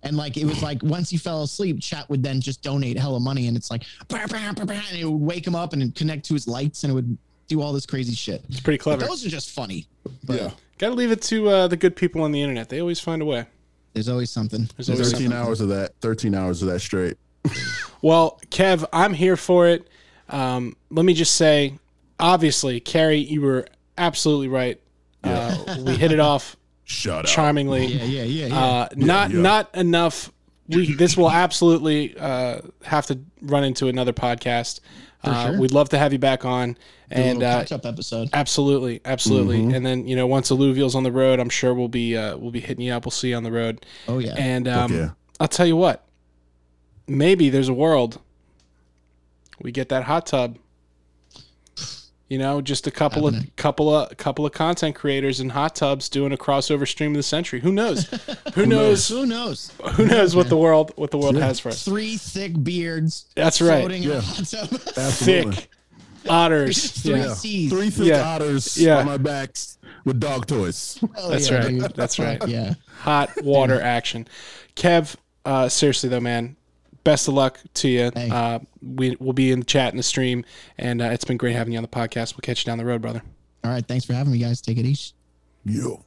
And like it was like once he fell asleep, chat would then just donate hella money, and it's like, bah, bah, bah, bah, and it would wake him up and connect to his lights, and it would do all this crazy shit. it's pretty But clever. those are just funny. But Yeah. Got to leave it to uh, the good people on the internet. They always find a way. there's always something. There's always Thirteen something. hours of that. Thirteen hours of that straight. Well, Kev, I'm here for it. Um, let me just say, obviously, Carrie, you were absolutely right. Uh, we hit it off Shut up. charmingly. Yeah, yeah, yeah, yeah. Uh, not yeah. not enough. We this will absolutely uh, have to run into another podcast. Uh, sure. We'd love to have you back on, and uh, catch up episode. absolutely, absolutely. Mm-hmm. And then you know, once Alluvial's on the road, I'm sure we'll be uh, we'll be hitting you up. We'll see you on the road. Oh yeah. And um, yeah. I'll tell you what, maybe there's a world we get that hot tub. You know, just a couple Happening. of couple of couple of content creators in hot tubs doing a crossover stream of the century. Who knows? Who knows? Who knows? Who knows what the world what the world has for us? Three thick beards. That's right. Floating in a Yeah. hot tub. Absolutely. Thick otters. Three Yeah. C's. Three thick Yeah. otters Yeah. on my back with dog toys. Hell That's yeah, right. dude. That's right. Yeah. Hot water action. Kev, uh, seriously though, man, best of luck to you. Hey. Uh, we will be in the chat in the stream, and uh, it's been great having you on the podcast. We'll catch you down the road, brother. All right. Thanks for having me, guys. Take it easy. Yo.